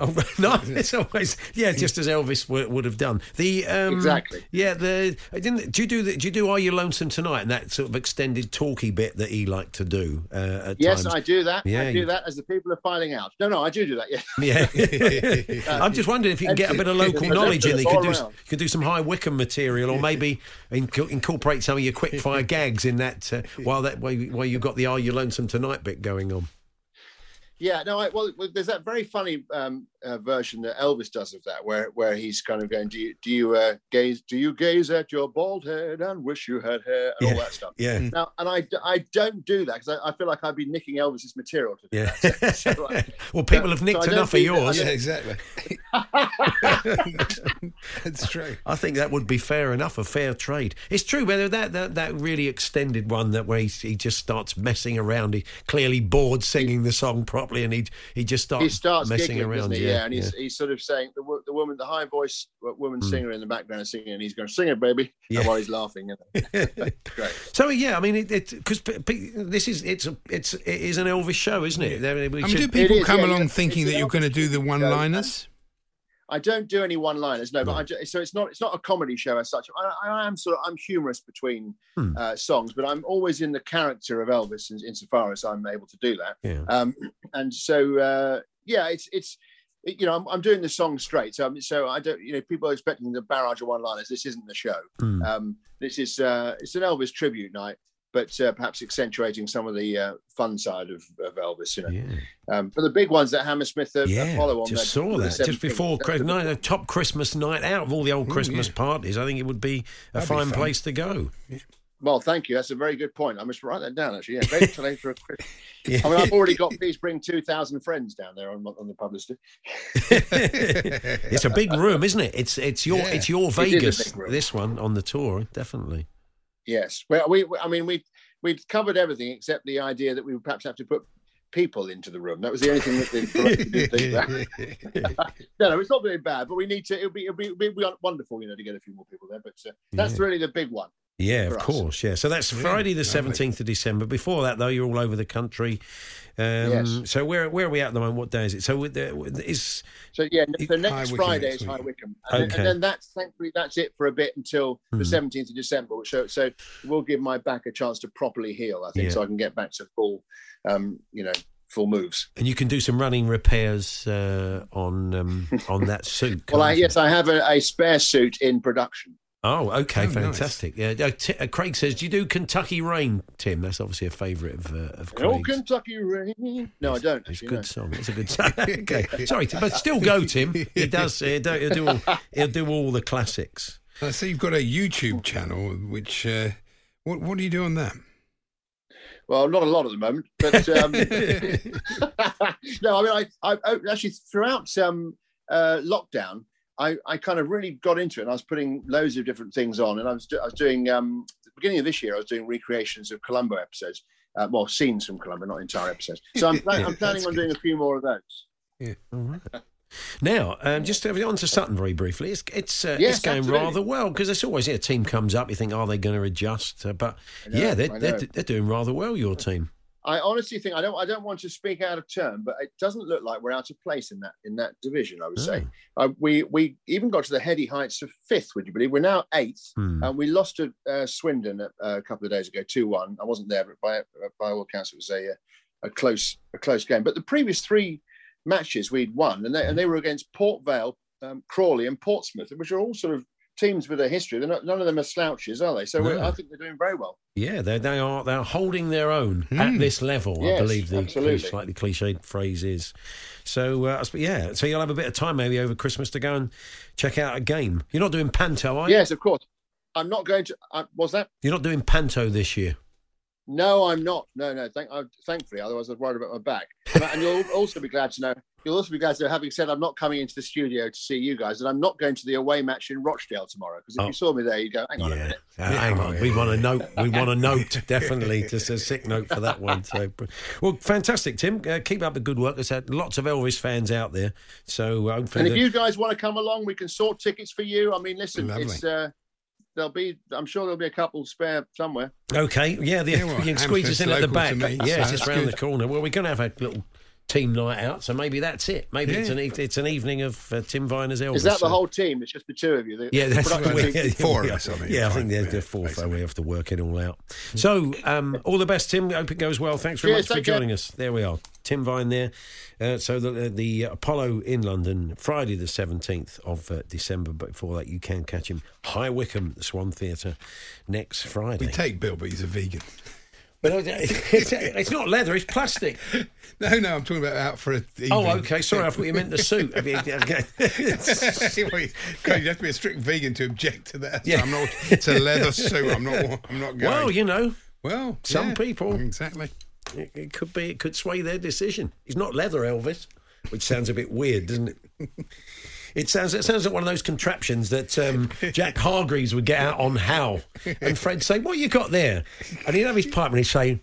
Oh no! It's always yeah, just as Elvis would, would have done. The um, Exactly. Yeah, the I didn't. Do you do the, Do you do Are You Lonesome Tonight? And that sort of extended talky bit that he liked to do. Uh, at Yes, times. I do that. Yeah, I do you- that as the people are filing out. No, no, I do do that. Yeah. Yeah, I'm just wondering if you can get a bit of local knowledge in. there. You could do around. you could do some High Wycombe material, or maybe inc- incorporate some of your quick fire gags in that uh, while that while you, while you've got the Are You Lonesome Tonight bit going on. Yeah, no, I, well, well, there's that very funny um, uh, version that Elvis does of that, where where he's kind of going, "Do you do you uh, gaze do you gaze at your bald head and wish you had hair and all that stuff?" Yeah. Now, and I, I don't do that because I, I feel like I'd be nicking Elvis's material to do Yeah. that. So, so, uh, well, people so- have nicked I don't enough of yours. Yeah, exactly. That's true. I think that would be fair enough, a fair trade. It's true, whether that, that, that really extended one that where he, he just starts messing around. He clearly bored singing the song properly, and he he just starts he starts messing giggling, around. he? Yeah, Yeah, and he's, he's sort of saying the, the woman, the high voice woman Hmm. singer in the background is singing, and he's going, "Sing it, baby," Yeah. while he's laughing. You know. Great. So yeah, I mean, it because this is it's a, it's it is an Elvis show, isn't it? There- we I mean, do people It is, come yeah, along thinking that you're going to do the one-liners? I don't do any one-liners, no. But I ju- so it's not it's not a comedy show as such. I, I am sort of I'm humorous between Hmm. uh, songs, but I'm always in the character of Elvis in, insofar as I'm able to do that. Yeah. Um, and so uh, yeah, it's it's it- you know I'm, I'm doing the song straight. So I'm- so I don't you know people are expecting the barrage of one-liners. This isn't the show. Hmm. Um, this is uh, it's an Elvis tribute night. But uh, perhaps accentuating some of the uh, fun side of, of Elvis, you know. Um, but the big ones that Hammersmith uh, Yeah, Apollo on just saw that just before Chris- night, a top Christmas night out of all the old Christmas parties. I think it would be a be fine fun. place to go. Well, thank you. That's a very good point. I must write that down. Actually, yeah. Very late for a Christmas. I mean, I've already got please bring two thousand friends down there on, on the publicity. it's a big room, isn't it? It's it's your Yeah. it's your It Vegas. room. This one on the tour, definitely. Yes. Well, we, I mean, we we covered everything except the idea that we would perhaps have to put people into the room. That was the only thing that the director did no, no, it's not very bad, but we need to. It'll be it'll be, it'll be wonderful, you know, to get a few more people there. But uh, that's Yeah. really the big one. Yeah, of us. course. Yeah. So that's Friday the seventeenth of December. Before that, though, you're all over the country. Um, Yes. So where where are we at at the moment? What day is it? So with the, with- is So yeah, the next Wycombe Friday next is High. Wycombe, and, then, Okay. and then that's thankfully that's it for a bit until the seventeenth of December. So so we'll give my back a chance to properly heal. I think Yeah. so I can get back to full, um, you know, full moves. and you can do some running repairs uh, on um, on that suit. Well, I, yes, I have a, a spare suit in production. Oh, okay, Oh, nice. fantastic. Yeah, uh, T- uh, Craig says, "Do you do Kentucky Rain, Tim?" That's obviously a favourite of uh, of Oh, Kentucky rain. No, I don't. It's a good no. song. It's a good song. okay, sorry, but still go, Tim. He does. He'll do, he'll do all. He'll do all the classics. I see you've got a YouTube channel, which uh, what what do you do on that? Well, not a lot at the moment, but um, no, I mean, I, I, I actually throughout um, uh, lockdown, I, I kind of really got into it. And I was putting loads of different things on, and I was, do- I was doing um, the beginning of this year. I was doing recreations of Columbo episodes, uh, well, scenes from Columbo, not entire episodes. So I'm, Yeah, I'm planning on good. doing a few more of those. All right. Now, um, just to, on to Sutton very briefly. It's it's uh, Yes, it's going absolutely. rather well because it's always yeah, a team comes up. You think, are they going to adjust? Uh, but know, yeah, they're, they're they're doing rather well. Your team. I honestly think I don't I don't want to speak out of turn, but it doesn't look like we're out of place in that in that division. I would say uh, we we even got to the heady heights of fifth. Would you believe we're now eighth? Hmm. And we lost to uh, Swindon a, a couple of days ago, two one. I wasn't there, but by by all accounts, it was a uh, a close a close game. But the previous three matches we'd won, and they and they were against Port Vale, um, Crawley, and Portsmouth, which are all sort of teams with a history. They're not, none of them are slouches, are they? So we're, No. I think they're doing very well. Yeah, they they are they're holding their own at this level. I believe the absolutely. slightly cliched phrase is. So uh, yeah, so you'll have a bit of time maybe over Christmas to go and check out a game. You're not doing panto, are you? Yes, of course. I'm not going to. Uh, was that? You're not doing panto this year. No, I'm not. No, no. Thank, uh, thankfully, otherwise I'd worried about my back. And, and you'll also be glad to know. You'll also be glad to know, having said I'm not coming into the studio to see you guys, and I'm not going to the away match in Rochdale tomorrow. Because if Oh. you saw me there, you'd go, "Hang on a minute." Uh, hang on, we want a note. We want a note, definitely, just a sick note for that one. So, well, fantastic, Tim. Uh, keep up the good work. There's uh, lots of Elvis fans out there. So uh, hopefully, And if the- you guys want to come along, we can sort tickets for you. I mean, listen, Lovely. it's uh, there'll be. I'm sure there'll be a couple spare somewhere. okay, yeah, the, Yeah, well, you can squeeze us in at the back. local me, yeah, so it's just that's round the corner. Well, we're going to have a little team night out, so maybe that's it. Maybe it's an e- it's an evening of uh, Tim Viner's Elvis. Is that the so- whole team? It's just the two of you. The, Yeah, that's production right. team. Yeah, Four of yeah. us, I think, Yeah, I think they're, Yeah, they're four, so we have to work it all out. So, um, all the best, Tim. Hope it goes well. Thanks very Cheers, much for take care. joining us. There we are, Tim Vine there. Uh, so the, the Apollo in London, Friday the seventeenth of uh, December. But before that, you can catch him High Wycombe, the Swan Theatre, next Friday. We take Bill, but he's a vegan. But uh, it's, it's not leather; it's plastic. No, no, I'm talking about out for a. Oh, okay. Sorry, I thought you meant the suit. Have you- okay. Well, you have to be a strict vegan to object to that. Yeah. I'm not. It's a leather suit. I'm not. I'm not going. well, you know, well, some yeah, people- exactly. It, it could be. It could sway their decision. He's not leather Elvis, which sounds a bit weird, doesn't it? It sounds. It sounds like one of those contraptions that um, Jack Hargreaves would get out on How, and Fred say, "What you got there?" And he'd have his pipe and he'd say.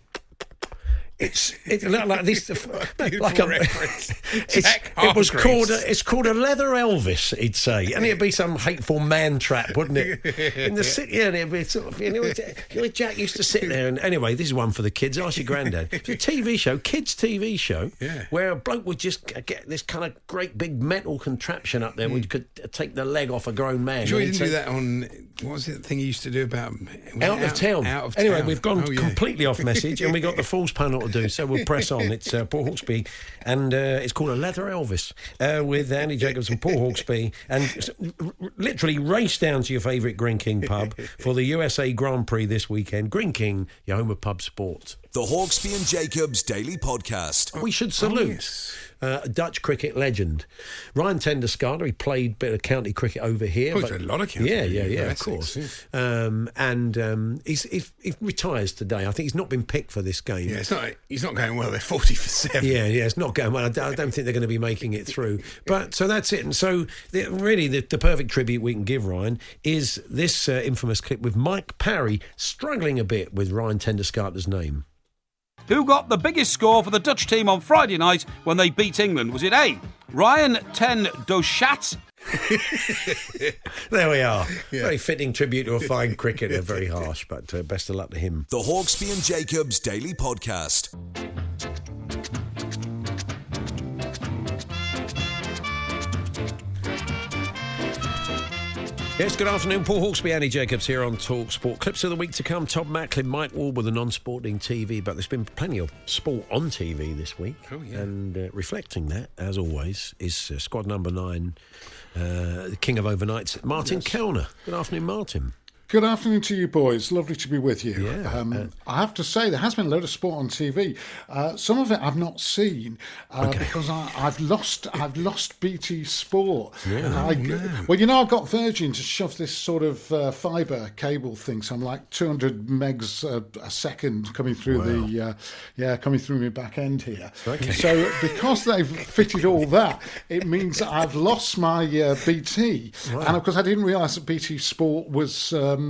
It's it looked like this, like a, it was called a, it's called a leather Elvis, he'd say, and it'd be some hateful man trap, wouldn't it? In the city, yeah, and it'd be sort of you know, Jack used to sit there, and anyway, this is one for the kids. Ask your granddad. It's a TV show, kids TV show, Yeah. where a bloke would just get this kind of great big metal contraption up there, where you mm. could take the leg off a grown man. Sure, you he'd didn't do that on. What was it? The thing you used to do about it out of town. Out of anyway, town. we've gone Oh, yeah. completely off message, and we got the Fool's panel to do. So we'll press on. It's uh, Paul Hawksbee, and uh, it's called a Leather Elvis uh, with Andy Jacobs and Paul Hawksbee, and s- r- r- literally race down to your favourite Greene King pub for the USA Grand Prix this weekend. Greene King, your home of pub sport. The Hawksbee and Jacobs Daily Podcast. We should salute uh, a Dutch cricket legend, Ryan ten Doeschate. He played a bit of county cricket over here. Oh, but- a lot of county Yeah, yeah, yeah, of course. Um, and um, he's, he's, he retires today. I think he's not been picked for this game. Yeah, it's not. He's not going well. They're forty for seven. Yeah, yeah, it's not going well. I don't I don't think they're going to be making it through. But so that's it. And so, the, really, the, the perfect tribute we can give Ryan is this uh, infamous clip with Mike Parry struggling a bit with Ryan ten Doeschate's name. Who got the biggest score for the Dutch team on Friday night when they beat England? Was it A. Ryan Ten Dochat, There we are. Very fitting tribute to a fine cricketer. Very harsh, but uh, best of luck to him. The Hawksbee and Jacobs Daily Podcast. Yes, good afternoon. Paul Hawksbee, Andy Jacobs here on Talk Sport. Clips of the week to come. Todd Macklin, Mike Ward with a non-sporting TV, but there's been plenty of sport on TV this week. Oh, yeah. And uh, reflecting that, as always, is uh, squad number nine, uh, the king of overnights, Martin Kelner. Good afternoon, Martin. Good afternoon to you, boys. Lovely to be with you. Yeah, um, uh, I have to say, there has been a load of sport on TV. Uh, some of it I've not seen uh, because I, I've lost. I've lost BT Sport. Yeah. I- well, you know, I've got Virgin to shove this sort of uh, fibre cable thing, so I'm like 200 megs a, a second coming through the uh, yeah coming through my back end here. Okay. So because they've fitted all that, it means I've lost my uh, BT, Wow. and of course I didn't realise that BT Sport was um,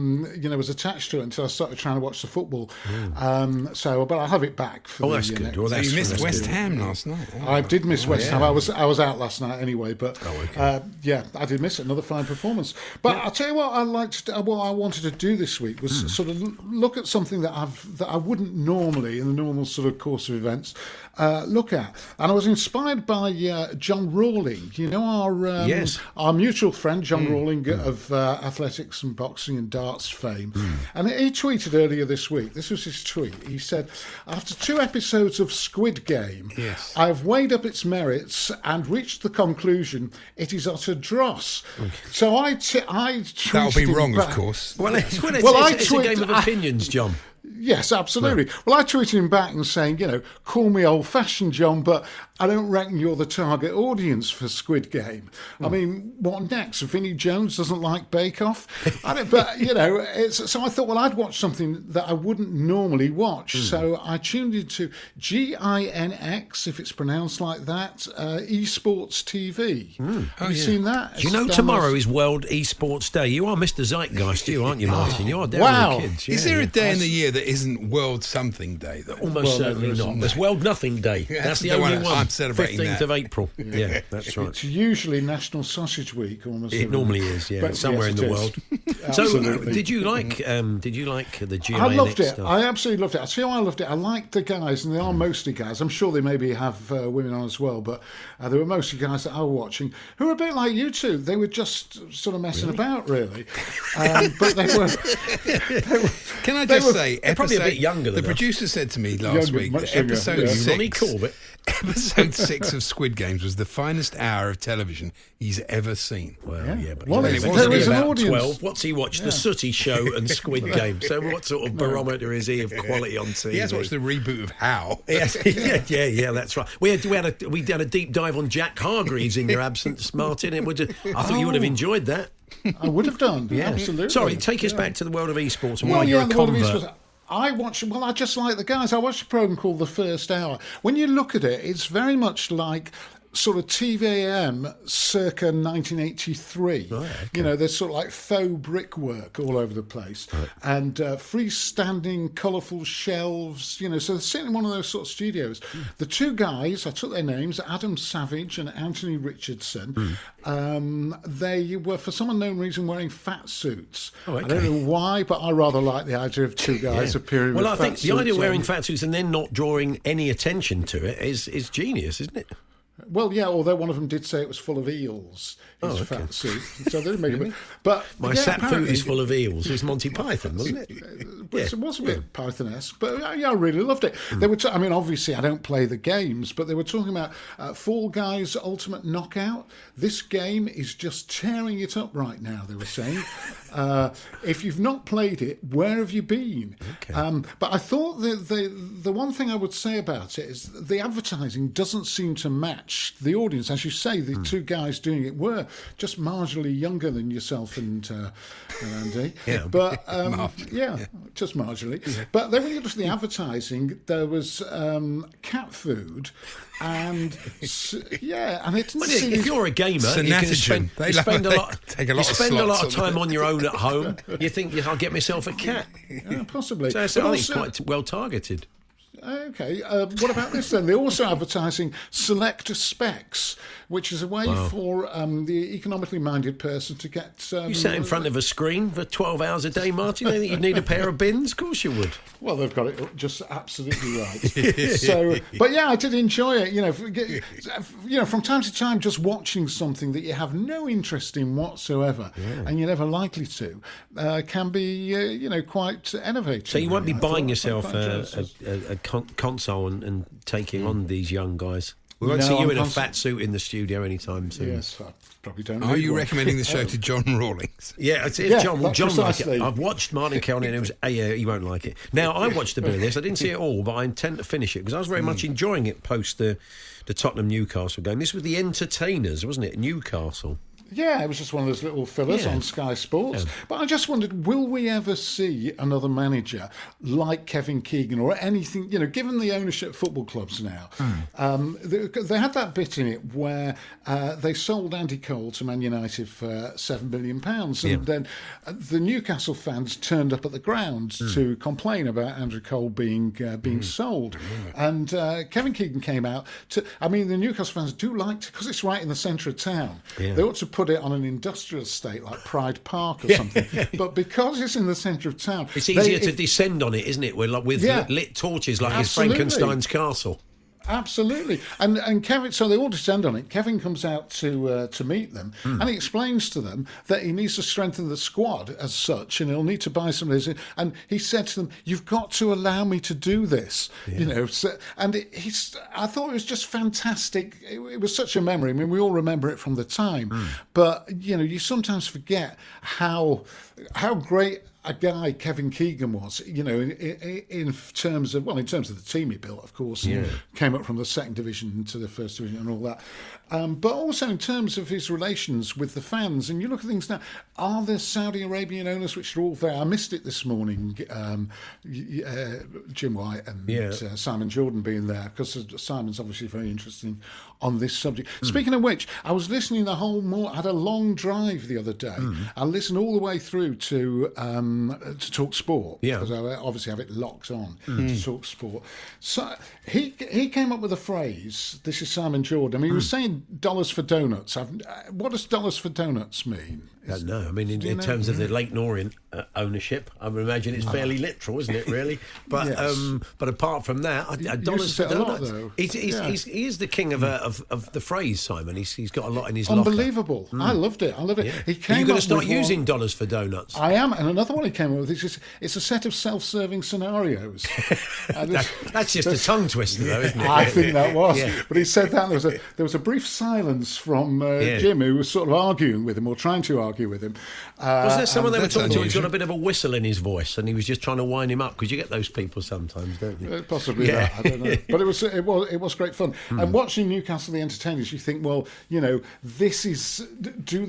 you know was attached to it until I started trying to watch the football. Um, so, but I'll have it back. For Oh, the, that's uh, good. Well, So that's you missed West good. Ham last night. I did miss West yeah. Ham. I was I was out last night anyway, but Oh, okay. uh, yeah, I did miss it. Another fine performance. But I'll tell you what I liked. What I wanted to do this week was sort of look at something that I've that I wouldn't normally in the normal sort of course of events uh, look at, and I was inspired by uh, John Rawling. You know our um, Yes. our mutual friend John Hmm. Rawling of uh, athletics and boxing and darts fame, and he tweeted earlier this week. This was his tweet. He said, "After two episodes of Squid Game, Yes. I have weighed up its merits and reached the conclusion it is utter dross." So I, t- I That'll be tweeted wrong, of course. Well, it's, well, it's, Well, it's, I it's a game of opinions, John. Yes, absolutely. Well, I tweeted him back and saying, you know, call me old fashioned, John, but I don't reckon you're the target audience for Squid Game. I Hmm. mean, what next? Vinnie Jones doesn't like Bake Off? I don't, but, you know, it's, so I thought, well, I'd watch something that I wouldn't normally watch. Hmm. So I tuned into G I N X, if it's pronounced like that, uh, Esports TV. Have you seen that? Do you know tomorrow is World Esports Day? You are Mr. Zeitgeist, you aren't you, Martin? You are down Wow. with the kids. Is yeah, there a day in the year that isn't World Something Day? Though? Almost Well, certainly not. isn't. There's World Nothing Day. Yeah, that's that's the the only one one. I'm celebrating 15th that. of April. Yeah, that's right. It's usually National Sausage Week, almost. It normally is, yeah, But somewhere yes, in the world. is. So, did you like? Um, did you like the GINX I loved it. stuff? I absolutely loved it. I see how I loved it. I liked the guys, and they are mostly guys. I'm sure they maybe have uh, women on as well, but uh, they were mostly guys that I was watching who were a bit like you two. They were just sort of messing about, really. Um, but they were. Can I just were- say, they're probably a bit younger The us. producer said to me last Younger, week, much younger, episode yeah. six, Ronnie Corbett. episode six of Squid Games was the finest hour of television he's ever seen. Well, yeah, but Well, you it wasn't only an about audience. twelve. What's he watched? The Sooty Show and Squid Game. So, what sort of barometer is he of quality on TV? He has watched the reboot of How. Yes, yeah, yeah, yeah, that's right. We had we had a we did a deep dive on Jack Hargreaves in your absence, Martin. It would I thought you would have Oh. enjoyed that. I would have done. Yeah. Absolutely. Sorry, take us Yeah. back to the world of esports and Well, why you're a the world of convert. I watch. Well, I just like the guys. I watched a program called The First Hour. When you look at it, it's very much like sort of TVAM circa 1983. You know, there's sort of like faux brickwork all over the place and uh, freestanding, colourful shelves. You know, so they're sitting in one of those sort of studios. Hmm. The two guys, I took their names, Adam Savage and Anthony Richardson. Hmm. Um, they were, for some unknown reason, wearing fat suits. Oh, I don't know why, but I rather like the idea of two guys Yeah. appearing Well, I think the idea of wearing fat suits and then not drawing any attention to it is is genius, isn't it? Well, yeah, although one of them did say it was full of eels, his Oh, okay. fat suit. So they didn't make it. But My yeah, sap food is full of eels. It was Monty Python, wasn't it? Well, It was a bit Python-esque, but uh, yeah, I really loved it. Hmm. They were. T- I mean, obviously, I don't play the games, but they were talking about uh, Fall Guys Ultimate Knockout. This game is just tearing it up right now. They were saying, uh, if you've not played it, where have you been? Um, but I thought the, the the one thing I would say about it is the advertising doesn't seem to match the audience. As you say, the two guys doing it were just marginally younger than yourself and, uh, Andy. Yeah. But um, yeah, just marginally. But then when you look at the advertising, there was um, cat food, and yeah, and it didn't Well, seem. if you're a gamer, you can spend, They you love- spend a lot, take a you lot of spend a lot of slots on time on your own at home. You think I'll get myself a cat. Yeah, possibly. So it's, But I think it's also- quite well targeted. Okay. Uh, what about this then? They're also advertising select specs, which is a way Wow. for um, the economically minded person to get. Um, You sat in front of a screen for 12 hours a day, Martin. You think you'd need a pair of bins? Of course you would. Well, they've got it just absolutely right. so, but yeah, I did enjoy it. You know, you know, from time to time, just watching something that you have no interest in whatsoever, and you're never likely to, uh, can be, uh, you know, quite innovative. So you won't be I buying I yourself a, a, a con- console and, and taking on these young guys. We won't see you I'm in a fat suit in the studio anytime soon. Yes, I probably don't. Are you one. recommending the show Oh. to John Rawlings? Yeah, it's, it's Yeah, John. Well, John like it. I've watched Martin Kelly and it was, uh, yeah, you won't like it. Now, I watched a bit of this. I didn't see it all, but I intend to finish it because I was very much enjoying it post the, the Tottenham Newcastle game. This was the entertainers, wasn't it? Newcastle. Yeah, it was just one of those little fillers Yeah. on Sky Sports. But I just wondered, will we ever see another manager like Kevin Keegan or anything? You know, given the ownership of football clubs now, um, they, they had that bit in it where uh, they sold Andy Cole to Man United for seven million pounds, and Yeah. then uh, the Newcastle fans turned up at the ground to complain about Andrew Cole being uh, being sold, and uh, Kevin Keegan came out to. I mean, the Newcastle fans do like to because it's right in the centre of town. Yeah. They ought to put it on an industrial estate like Pride Park or something. but because it's in the centre of town, It's they- easier to if- descend on it, isn't it? With, like, with Yeah. lit, lit torches like Absolutely. it's Frankenstein's castle. Absolutely, and and Kevin. So they all descend on it. Kevin comes out to uh, to meet them, Hmm. and he explains to them that he needs to strengthen the squad as such, and he'll need to buy some of this. And he said to them, "You've got to allow me to do this." You know, so, and it, he's. I thought it was just fantastic. It, it was such a memory. I mean, we all remember it from the time, Hmm. but you know, you sometimes forget how how great a guy Kevin Keegan was, you know, in, in, in terms of well, in terms of the team he built, of course, Yeah. came up from the second division to the first division and all that, um, but also in terms of his relations with the fans. And you look at things now: are there Saudi Arabian owners which are all there? I missed it this morning. Um, uh, Jim White and Yeah. uh, Simon Jordan being there because Simon's obviously very interesting on this subject. Speaking of which, I was listening the whole more. I had a long drive the other day. I listened all the way through to um, to Talk Sport Yeah. because I obviously have it locked on to Talk Sport. So he he came up with a phrase. This is Simon Jordan. I mean, he was saying dollars for donuts. I've, uh, what does dollars for donuts mean? I don't know. I mean, in, in terms of the Leyton Orient uh, ownership, I would imagine it's fairly literal, isn't it? Really, but Yes. um, but apart from that, I, I, dollars for say a lot, donuts. He's, he's, Yeah. he's, he is the king of, uh, of of the phrase, Simon. He's he's got a lot in his locker. Unbelievable! I loved it. I love it. Yeah. He Are came you going to start with one- using dollars for donuts? I am, and another one he came up with is just, it's a set of self-serving scenarios. That- that's just a tongue twister, though, isn't it? I think that was. Yeah. But he said that there was a there was a brief silence from uh. Jim, who was sort of arguing with him or trying to argue with him. Uh, Was there someone they were talking to who's got a bit of a whistle in his voice, and he was just trying to wind him up? Because you get those people sometimes, don't you? Uh, Possibly Yeah. that, I don't know. But it was it was it was great fun. And watching Newcastle the Entertainers, you think, well, you know, this is do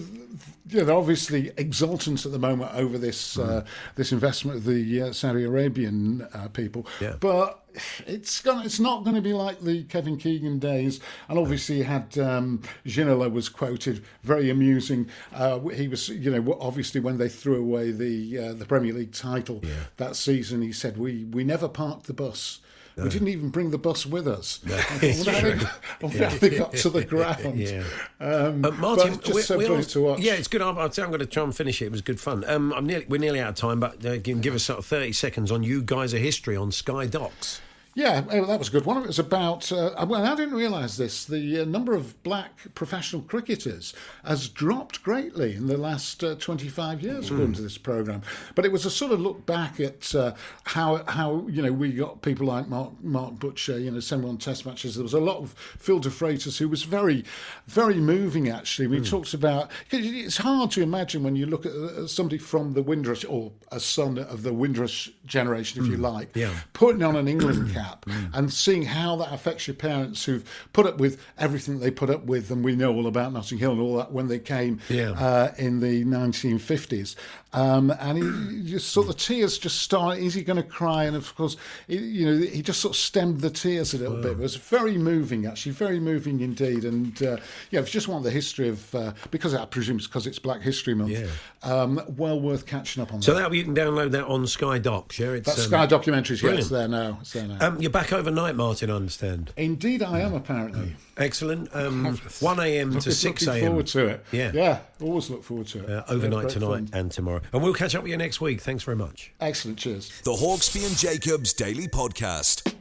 you know, they're obviously exultant at the moment over this uh, this investment of the uh, Saudi Arabian uh, people, Yeah. but. It's gonna, It's not going to be like the Kevin Keegan days, and obviously you had um, Ginola was quoted very amusing. Uh, he was, you know, obviously when they threw away the uh, the Premier League title that season, he said we we never parked the bus. We didn't even bring the bus with us. Thought, it's well, how they- true. well, how they got to the ground. Yeah. Um, Uh, Martin, just we- so all- to watch. Yeah, it's good. I'm, I'm going to try and finish it. It was good fun. Um, I'm nearly, we're nearly out of time, but uh, give us sort of 30 seconds on you guys a history on Sky Docs. Yeah, well, that was a good one. Of it was about, uh, well, I didn't realise this. The uh, number of black professional cricketers has dropped greatly in the last uh, 25 years, according to this programme. But it was a sort of look back at uh, how, how you know, we got people like Mark, Mark Butcher, you know, sending on test matches. There was a lot of Phil de Freitas who was very, very moving, actually. We talked about, 'cause it's hard to imagine when you look at uh, somebody from the Windrush, or a son of the Windrush generation, if you like, Yeah. putting on an England cap and seeing how that affects your parents who've put up with everything they put up with, and we know all about Notting Hill and all that when they came Yeah. uh, in the 1950s. Um, and he, just sort of the tears just start. Is he going to cry? And of course, he, you know, he just sort of stemmed the tears a little bit. It was very moving, actually, very moving indeed. And uh, yeah, you just want the history of uh, because I presume it's because it's Black History Month. Yeah. Um, well worth catching up on. So that. that you can download that on Sky Docs, yeah? It's, That's um, Sky documentaries. Yeah, brilliant. it's there now. It's there now. Um, you're back overnight, Martin. I understand. Indeed, I am apparently. Excellent. Um, one a.m. to six looking a.m. forward to it. Yeah, Yeah, always look forward to it. Uh, overnight Yeah, tonight fun. and tomorrow, and we'll catch up with you next week. Thanks very much. Excellent. Cheers. The Hawksbee and Jacobs Daily Podcast.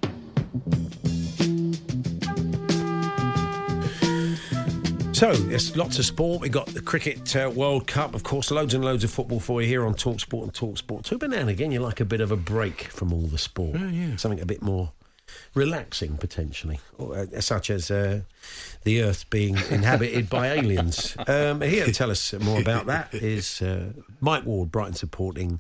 So, there's lots of sport. We've got the Cricket uh, World Cup, of course, loads and loads of football for you here on Talk Sport and Talk Sport 2. But now and again, you like a bit of a break from all the sport. Something a bit more relaxing, potentially, uh, such as uh, the Earth being inhabited by aliens. Um, here to tell us more about that is uh, Mike Ward, Brighton supporting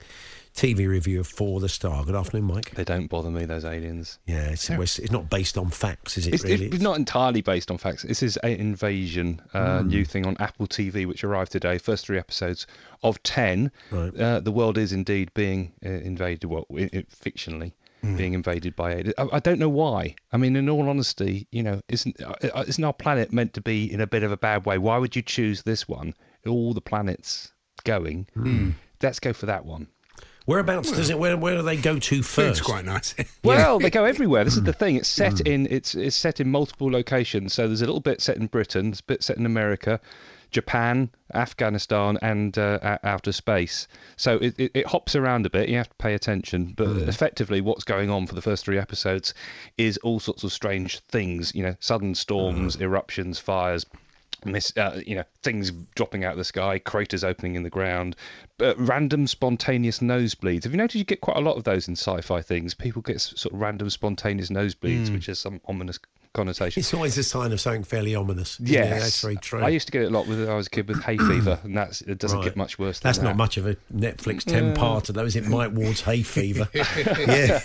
TV reviewer for The Star. Good afternoon, Mike. They don't bother me, those aliens. Yeah, it's, it's not based on facts, is it, It's, really? it's not entirely based on facts. This is an invasion, uh, Mm. new thing on Apple TV, which arrived today. First three episodes of ten. Right. Uh, the world is indeed being uh, invaded. Well, i i fictionally. Mm. Being invaded by aliens. I, I don't know why. I mean, in all honesty, you know, isn't uh, uh, isn't our planet meant to be in a bit of a bad way? Why would you choose this one? All the planets going. Mm. Let's go for that one. Whereabouts does it? Where where do they go to first? It's quite nice. Well, they go everywhere. This is Hmm. the thing. It's set in it's it's set in multiple locations. So there's a little bit set in Britain, there's a bit set in America, Japan, Afghanistan, and uh, outer space. So it, it, it hops around a bit. You have to pay attention. But Hmm. effectively, what's going on for the first three episodes is all sorts of strange things. You know, sudden storms, Hmm. eruptions, fires. Miss, uh, you know, things dropping out of the sky, craters opening in the ground, uh, random spontaneous nosebleeds. Have you noticed you get quite a lot of those in sci-fi things? People get sort of random spontaneous nosebleeds, Mm. which is some ominous connotation. It's always a sign of something fairly ominous. isn't that's very true. I used to get it a lot when I was a kid with hay fever, and that's it doesn't Right. get much worse. Than That's that. not much of a Netflix ten-parter, though, is it? Mike Ward's hay fever. yeah.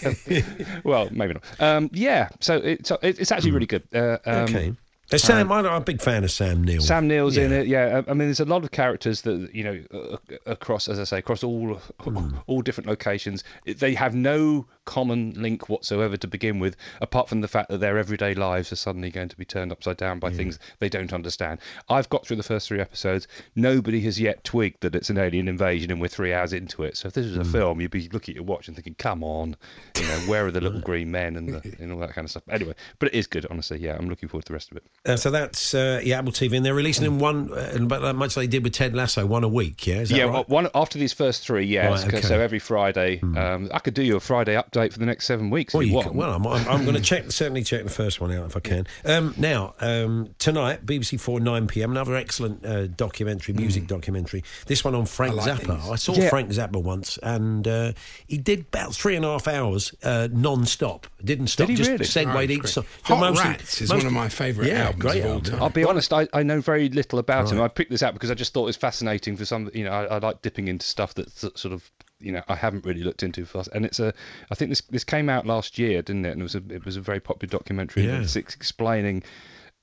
well, maybe not. Um, yeah, so it's it's actually really good. Uh, um, okay. Uh, Sam, I'm a big fan of Sam Neill. Sam Neill's in it, yeah. I mean, there's a lot of characters that you know across, as I say, across all Hmm. all different locations. They have no common link whatsoever to begin with, apart from the fact that their everyday lives are suddenly going to be turned upside down by things they don't understand. I've got through the first three episodes. Nobody has yet twigged that it's an alien invasion, and we're three hours into it. So if this was a Hmm. film, you'd be looking at your watch and thinking, "Come on, you know, where are the little green men and the, and all that kind of stuff." Anyway, but it is good, honestly. Yeah, I'm looking forward to the rest of it. Uh, so that's uh, yeah, Apple TV, and they're releasing them one, uh, about that much they did with Ted Lasso, one a week. Yeah, is that yeah, right? one after these first three, yes. Right, okay. So every Friday, um, I could do you a Friday update for the next seven weeks. Well, if you you want. can- well, I'm, I'm, I'm going to check certainly check the first one out if I can. Um, now, um, tonight, BBC Four, nine pm, another excellent uh, documentary, music documentary. This one on Frank I like Zappa. these. I saw Yeah. Frank Zappa once, and uh, he did about three and a half hours uh, non-stop. Didn't stop. he just really? segued Oh, each song. Hot Mostly- Rats is most- one of my favourite yeah, albums great of all time. I'll be honest, I, I know very little about him. I picked this out because I just thought it was fascinating for some, you know, I, I like dipping into stuff that's sort of, you know, I haven't really looked into fast. And it's a, I think this this came out last year, didn't it? And it was a, it was a very popular documentary. Yeah. It's ex- explaining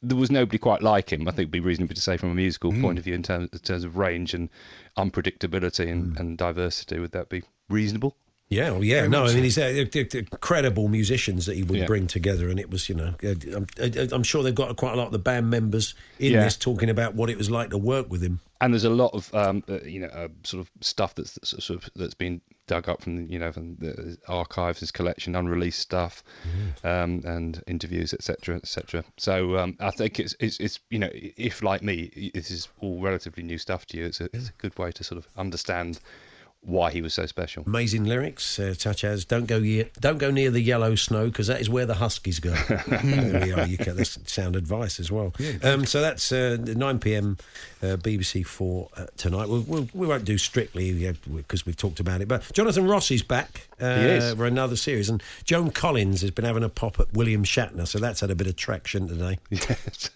there was nobody quite like him. I think it'd be reasonable to say from a musical Mm. point of view in terms, in terms of range and unpredictability and, and diversity. Would that be reasonable? Yeah, well, yeah, Very no, I mean, he's uh, they're- they're incredible musicians that he would Yeah. bring together, and it was, you know, uh, I'm, uh, I'm sure they've got quite a lot of the band members in Yeah. this talking about what it was like to work with him. and there's a lot of um, uh, you know uh, sort of stuff that's, sort of that's been dug up from you know from the archives, his collection, unreleased stuff, um, and interviews, etc., etc. So um, I think it's, it's it's you know if like me, this is all relatively new stuff to you. It's a, it's a good way to sort of understand why he was so special. Amazing lyrics, uh, such as "Don't go ye- don't go near the yellow snow because that is where the huskies go." there we are. You get that's sound advice as well. Um, so that's uh, 9 p.m. Uh, BBC Four uh, tonight. We'll, we'll, we won't do strictly because we've talked about it. But Jonathan Ross is back uh, He is. for another series, and Joan Collins has been having a pop at William Shatner, so that's had a bit of traction today. Yes,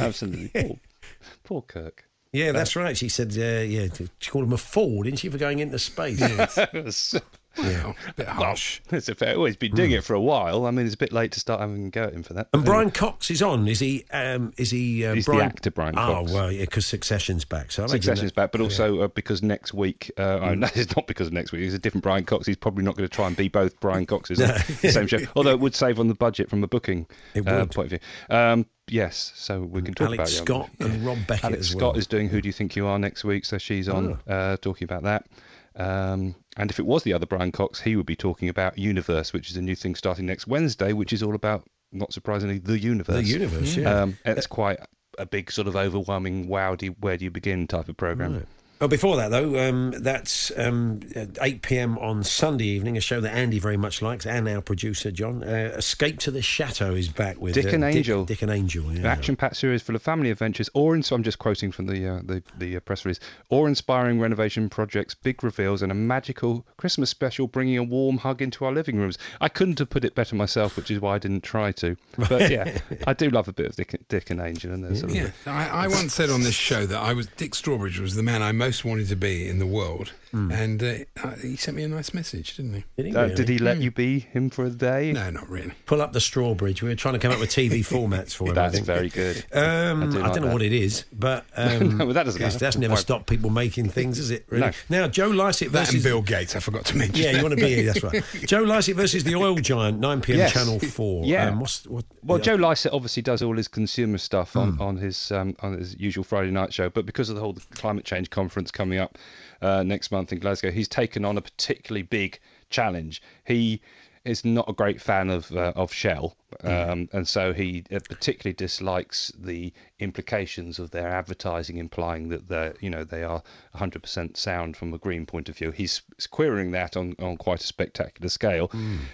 absolutely. Poor, poor Kirk. Yeah, that's right. She said, uh, yeah, she called him a fool, didn't she, for going into space? Well, a bit harsh. It's a fair. Well, he's been doing it for a while. I mean, it's a bit late to start having a go at him for that. And Brian Cox is on. Is he? Um, is he? Uh, He's the Brian... actor Brian Oh well, yeah, because Succession's back. So I Succession's back, but also uh, because next week, uh, oh, Mm. no, it's not because of next week. It's a different Brian Cox. He's probably not going to try and be both Brian Coxes on the same show. Although it would save on the budget from a booking uh, point of view. Um, yes, so we can talk about it. Alex about Scott and Rob Beckett Alex Scott well. is doing "Who Do You Think You Are" next week, so she's on uh, talking about that. Um, and if it was the other Brian Cox, he would be talking about Universe, which is a new thing starting next Wednesday, which is all about, not surprisingly, the universe. The universe, yeah. Um, it's quite a big, sort of overwhelming, wow, do you, where do you begin type of program. Right. Oh, before that though, um, that's um, 8 p.m. on Sunday evening. A show that Andy very much likes, and our producer John. Uh, Escape to the Chateau is back with Dick uh, and Angel. Dick, Dick and Angel. An Yeah. action-packed series full of family adventures, or in, so I'm just quoting from the uh, the, the uh, press release, or inspiring renovation projects, big reveals, and a magical Christmas special, bringing a warm hug into our living rooms. I couldn't have put it better myself, which is why I didn't try to. But yeah, I do love a bit of Dick, Dick and Angel, and there's sort of Yeah, I, I once said on this show that I was Dick Strawbridge was the man I most wanted to be in the world, and uh, uh, he sent me a nice message, didn't he? Did he, Uh, did he let you be him for a day? No, not really. Pull up the Strawbridge. We were trying to come up with TV formats for him. That's very good. Um, I I, do don't know that. what it is, but um, No, but that doesn't 'cause matter. That's never stopped people making things, is it? Really? No. Now, Joe Lycett That versus and Bill Gates, I forgot to mention. Yeah, you want to be here. That's right. Joe Lycett versus the Oil Giant, 9 p.m. Yes. Channel 4. Yeah. Um, what's, what, Well. Joe Lycett obviously does all his consumer stuff on, Mm. on his um, on his usual Friday night show, but because of the whole climate change conference coming up uh, next month in Glasgow, he's taken on a particularly big challenge. He is not a great fan of uh, of Shell, um, and so he uh, particularly dislikes the implications of their advertising, implying that they you know they are 100% sound from a green point of view. He's querying that on, on quite a spectacular scale.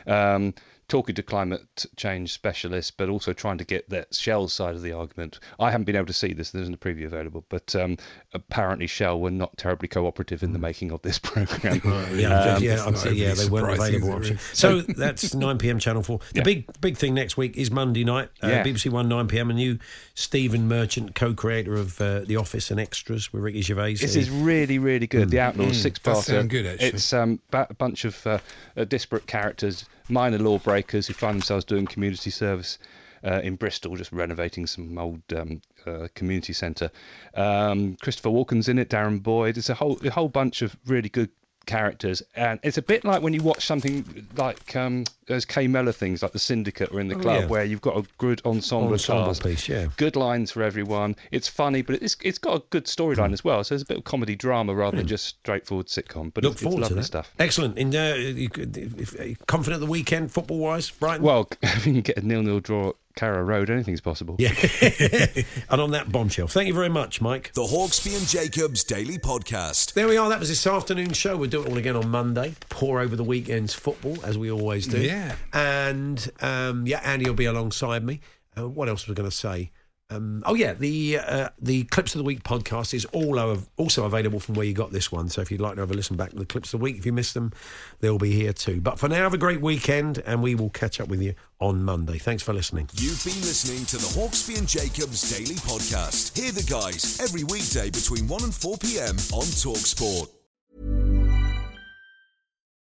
Um, talking to climate change specialists, but also trying to get that Shell side of the argument. I haven't been able to see this; there isn't a preview available, but um, apparently Shell were not terribly cooperative in the making of this program. Yeah, Um, yeah, I'm yeah, they weren't available. is. So that's 9 p.m. Channel 4. The Yeah. big big thing next week is Monday night, uh, Yeah. BBC One, 9 p.m. A new Stephen Merchant, co-creator of uh, The Office and Extras with Ricky Gervais. This is really, really good. The Outlaws Mm, six does part. sound good, actually. It's um, a bunch of uh, uh, disparate characters, minor lawbreakers who find themselves doing community service. Uh, in Bristol, just renovating some old um, uh, community centre. Um, Christopher Walken's in it, Darren Boyd. It's a whole a whole bunch of really good characters, and it's a bit like when you watch something like um, those Kay Mellor things, like The Syndicate or in the Oh, Club, yeah. where you've got a good ensemble, Ensemble cast, piece, yeah. good lines for everyone. It's funny, but it's it's got a good storyline as well. So there's a bit of comedy drama rather than just straightforward sitcom. But Look it's, it's forward to lovely that. stuff. Excellent. In, uh, you could, if, if, confident the weekend, football-wise, Brighton? Well, if you can get a nil-nil draw at Carrow Road, anything's possible. Yeah. and on that bombshell, thank you very much, Mike. The Hawksbee and Jacobs Daily Podcast. There we are. That was this afternoon show. We'll do it all again on Monday. Pour over the weekend's football as we always do. Yeah. And um, yeah, Andy will be alongside me. Uh, what else was I going to say? Um, oh yeah, the uh, the clips of the week podcast is all also available from where you got this one. So if you'd like to have a listen back to the clips of the week, if you missed them, they'll be here too. But for now, have a great weekend, and we will catch up with you on Monday. Thanks for listening. You've been listening to the Hawksbee and Jacobs Daily Podcast. Hear the guys every weekday between 1 and 4 p.m. on Talksport.